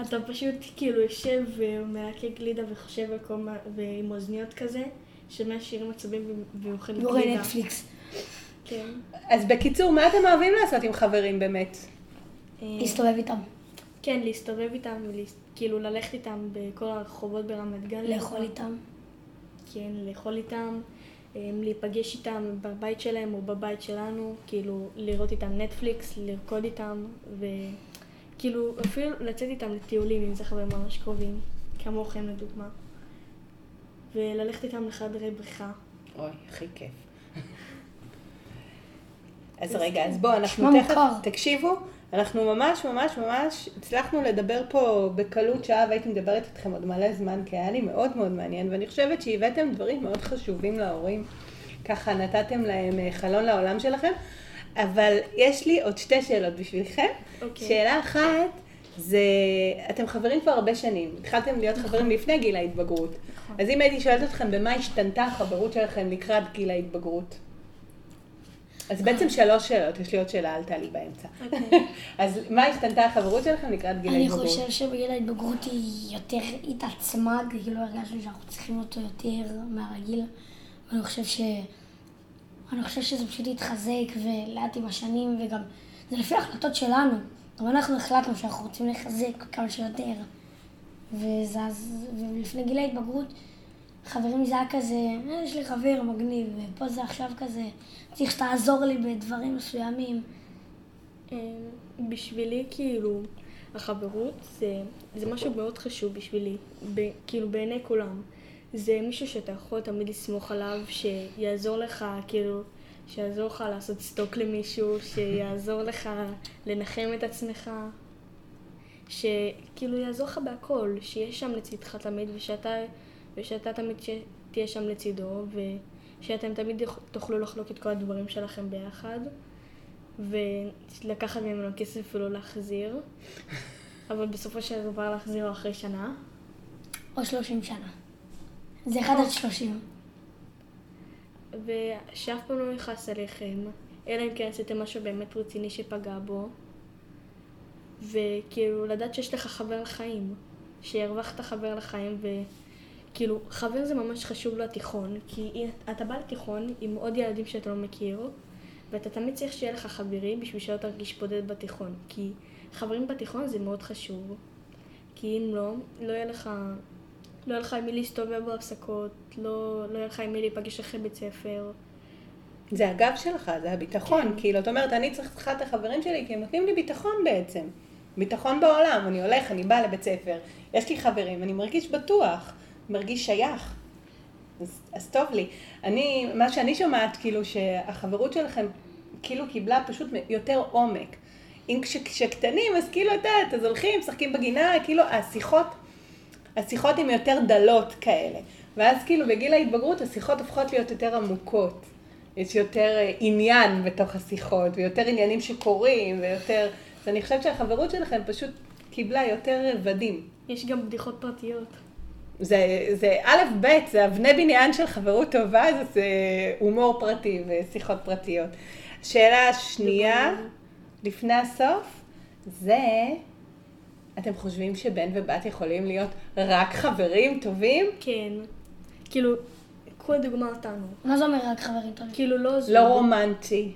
אתה פשוט כאילו יושב ומלקק גלידה וחושב על כל מה... ועם אוזניות כזה, שומע שירים עצובים ו- ואוכל גלידה. נטפליקס. כן. אז בקיצור, מה אתם אוהבים לעשות עם חברים באמת? אה, להסתובב איתם. כן, להסתובב איתם, וכאילו ללכת איתם בכל הרחובות ברמת גן. לאכול איתם. כן, לאכול איתם, אה, להיפגש איתם בבית שלהם או בבית שלנו, כאילו לראות איתם נטפליקס, לרקוד איתם, וכאילו אפילו לצאת איתם לטיולים אם זה חברים ממש קרובים, כמוכם לדוגמה. וללכת איתם לחדרי בריכה. אוי, הכי כיף. אז רגע, אז בואו, אנחנו תכף, מוכר. תקשיבו, אנחנו ממש ממש ממש הצלחנו לדבר פה בקלות שעה והייתי מדברת איתכם עוד מלא זמן, כי היה לי מאוד מאוד מעניין, ואני חושבת שהבאתם דברים מאוד חשובים להורים, ככה נתתם להם אה, חלון לעולם שלכם, אבל יש לי עוד שתי שאלות בשבילכם. אוקיי. שאלה אחת, זה, אתם חברים כבר הרבה שנים, התחלתם להיות חברים לפני גיל ההתבגרות. נכון. אז אם הייתי שואלת אתכם במה השתנתה החברות שלכם לקראת גיל ההתבגרות? אז בעצם שלוש שאלות, יש לי עוד שאלה, אל תעלי באמצע. אוקיי. אז מה השתנתה החברות שלכם לקראת גיל אני ההתבגרות? חושב שבגיל ההתבגרות היא יותר התעצמה, כאילו הרגשנו שאנחנו צריכים אותו יותר מהרגיל. ואני חושב ש... אני חושב שזה פשוט התחזק ולאט עם השנים, וגם זה לפי ההחלטות שלנו. גם אנחנו החלטנו שאנחנו רוצים לחזק כמה שיותר. וזז, ולפני גיל ההתבגרות, חברים זה היה כזה, "אה, יש לי חבר מגניב, ופה זה עכשיו כזה, צריך שתעזור לי בדברים מסוימים. אה, בשבילי, כאילו, החברות זה, זה משהו מאוד חשוב בשבילי, ב, כאילו בעיני כולם. זה מישהו שאתה יכול תמיד לסמוך עליו, שיעזור לך, כאילו, שיעזור לך לעשות סטוק למישהו, שיעזור לך לנחם את עצמך, שכאילו יעזור לך בהכל, שיהיה שם לצדך תמיד, ושאתה, ושאתה תמיד תהיה שם לצידו, ושאתם תמיד תוכלו לחלוק את כל הדברים שלכם ביחד. ולקחת ממנו כסף ולא להחזיר, אבל בסופו של דבר להחזיר לו אחרי שנה. או שלושים שנה. זה אחד עד שלושים. ושאף פעם לא יכעס עליכם, אלא אם כן עשיתם משהו באמת רציני שפגע בו. וכאילו, לדעת שיש לך חבר לחיים, שהרווחת חבר לחיים, וכאילו, חבר זה ממש חשוב לתיכון, כי אתה בא לתיכון עם עוד ילדים שאתה לא מכיר, ואתה תמיד צריך שיהיה לך חברים בשביל שלא תרגיש בודד בתיכון, כי חברים בתיכון זה מאוד חשוב, כי אם לא, לא יהיה לך, לא יהיה לך עם מי להסתובב בהפסקות, לא, לא יהיה לך עם מי להיפגש אחרי בית ספר. זה הגב שלך, זה הביטחון. כן. כאילו, את אומרת, אני צריכה את החברים שלי, כי הם נותנים לי ביטחון בעצם. ביטחון בעולם. אני הולך, אני באה לבית ספר, יש לי חברים, אני מרגיש בטוח, מרגיש שייך. אז, אז טוב לי. אני, מה שאני שומעת, כאילו, שהחברות שלכם כאילו קיבלה פשוט יותר עומק. אם כש- כשקטנים, אז כאילו, את יודעת, אז הולכים, משחקים בגינה, כאילו, השיחות, השיחות הן יותר דלות כאלה. ואז כאילו בגיל ההתבגרות השיחות הופכות להיות יותר עמוקות. יש יותר אה, עניין בתוך השיחות, ויותר עניינים שקורים, ויותר... אז אני חושבת שהחברות שלכם פשוט קיבלה יותר רבדים. יש גם בדיחות פרטיות. זה, זה א', ב', זה אבני בניין של חברות טובה, זה, זה הומור פרטי ושיחות פרטיות. שאלה שנייה, לפני הסוף, זה, אתם חושבים שבן ובת יכולים להיות רק חברים טובים? כן. כאילו, קחו לדוגמה אותנו. מה זה אומר רק חברים טובים? כאילו, לא זוג. לא רומנטי.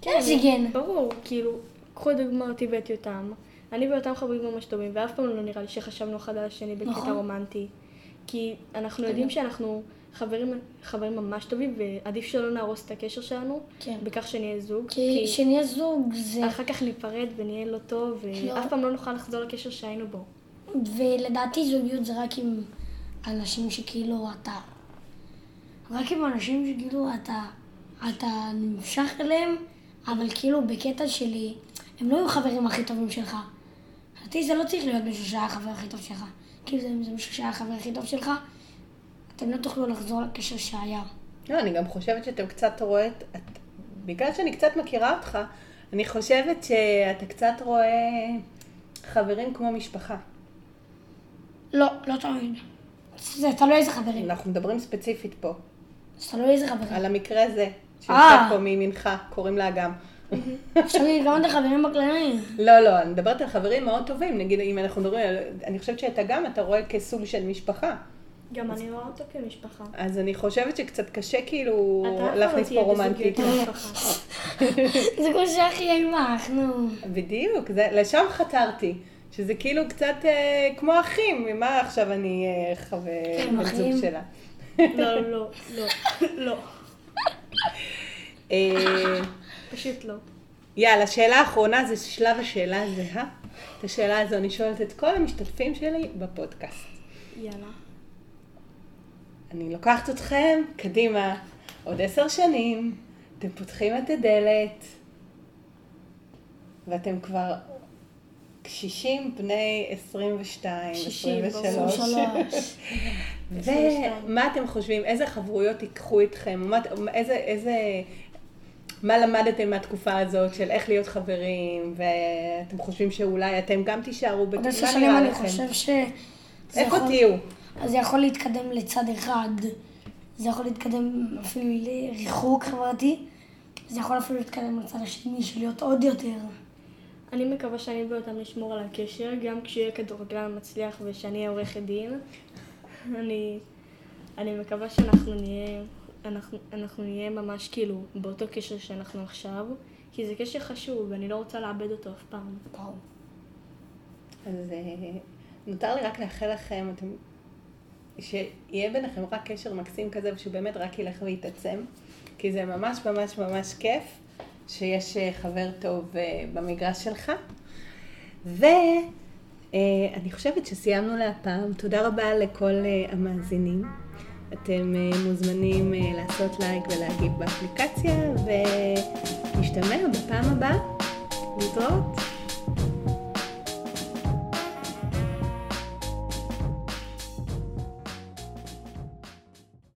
כן, זה כן. ברור, כאילו, קחו לדוגמה אותי ואת יותם. אני ויותם חברים ממש טובים, ואף פעם לא נראה לי שחשבנו אחד על השני בקטע נכון. רומנטי. כי אנחנו יודעים שאנחנו חברים, חברים ממש טובים, ועדיף שלא נהרוס את הקשר שלנו, כן. בכך שנהיה זוג. כי שנהיה זוג זה... אחר כך ניפרד ונהיה לא טוב, לא. ואף פעם לא נוכל לחזור לקשר שהיינו בו. ולדעתי זוגיות זה רק עם אנשים שכאילו אתה... רק עם אנשים שכאילו אתה... אתה נמשך אליהם, אבל כאילו בקטע שלי, הם לא יהיו חברים הכי טובים שלך. לדעתי זה לא צריך להיות מישהו שהיה החבר הכי טוב שלך. כאילו זה, זה מישהו שהיה החבר הכי טוב שלך, אתם לא תוכלו לחזור לקשר שהיה. לא, אני גם חושבת שאתם קצת רואה את... בגלל שאני קצת מכירה אותך, אני חושבת שאתה קצת רואה חברים כמו משפחה. לא, לא תמיד. זה תלוי איזה חברים. אנחנו מדברים ספציפית פה, זה תלוי איזה חברים. על המקרה הזה, שיושב אה. פה מימינך, קוראים לה אגם. עכשיו אני גם את החברים בכללי. לא, לא, אני מדברת על חברים מאוד טובים, נגיד אם אנחנו מדברים על... אני חושבת שאת אגם אתה רואה כסוג של משפחה. גם אני רואה אותו כמשפחה. אז אני חושבת שקצת קשה כאילו לא להכניס פה רומנטית. זה כמו שאחי עמך, נו. בדיוק, לשם חתרתי. שזה כאילו קצת אה, כמו אחים, מה עכשיו אני אה, חבר כן, בן זוג אחים. שלה. לא, לא, לא, לא. אה, פשוט לא. יאללה, שאלה אחרונה זה שלב השאלה הזהה. את השאלה הזו אני שואלת את כל המשתתפים שלי בפודקאסט. יאללה. אני לוקחת אתכם קדימה, עוד עשר שנים, אתם פותחים את הדלת, ואתם כבר קשישים בני 22, קשישים, 23. שלוש. ומה אתם חושבים, איזה חברויות ייקחו איתכם, איזה, איזה, מה למדתם מהתקופה הזאת של איך להיות חברים, ואתם חושבים שאולי אתם גם תישארו עוד עשר שנים נראה אני לכם? חושב ש... זה איפה יכול- תהיו? אז זה יכול להתקדם לצד אחד, זה יכול להתקדם אפילו לריחוק חברתי, זה יכול אפילו להתקדם לצד השני של להיות עוד יותר. אני מקווה שאני ואותם נשמור על הקשר, גם כשיהיה כדורגלן מצליח ושאני אהיה עורכת דין. אני, אני מקווה שאנחנו נהיה, אנחנו, אנחנו נהיה ממש כאילו באותו קשר שאנחנו עכשיו, כי זה קשר חשוב ואני לא רוצה לאבד אותו אף פעם. וואו. אז אה, נותר לי רק לאחל לכם, אתם, שיהיה ביניכם רק קשר מקסים כזה, ושהוא באמת רק ילך ויתעצם, כי זה ממש ממש ממש כיף שיש אה, חבר טוב אה, במגרש שלך. ואני חושבת שסיימנו להפעם. תודה רבה לכל המאזינים. אתם מוזמנים לעשות לייק ולהגיב באפליקציה, ונשתמע בפעם הבאה. להתראות.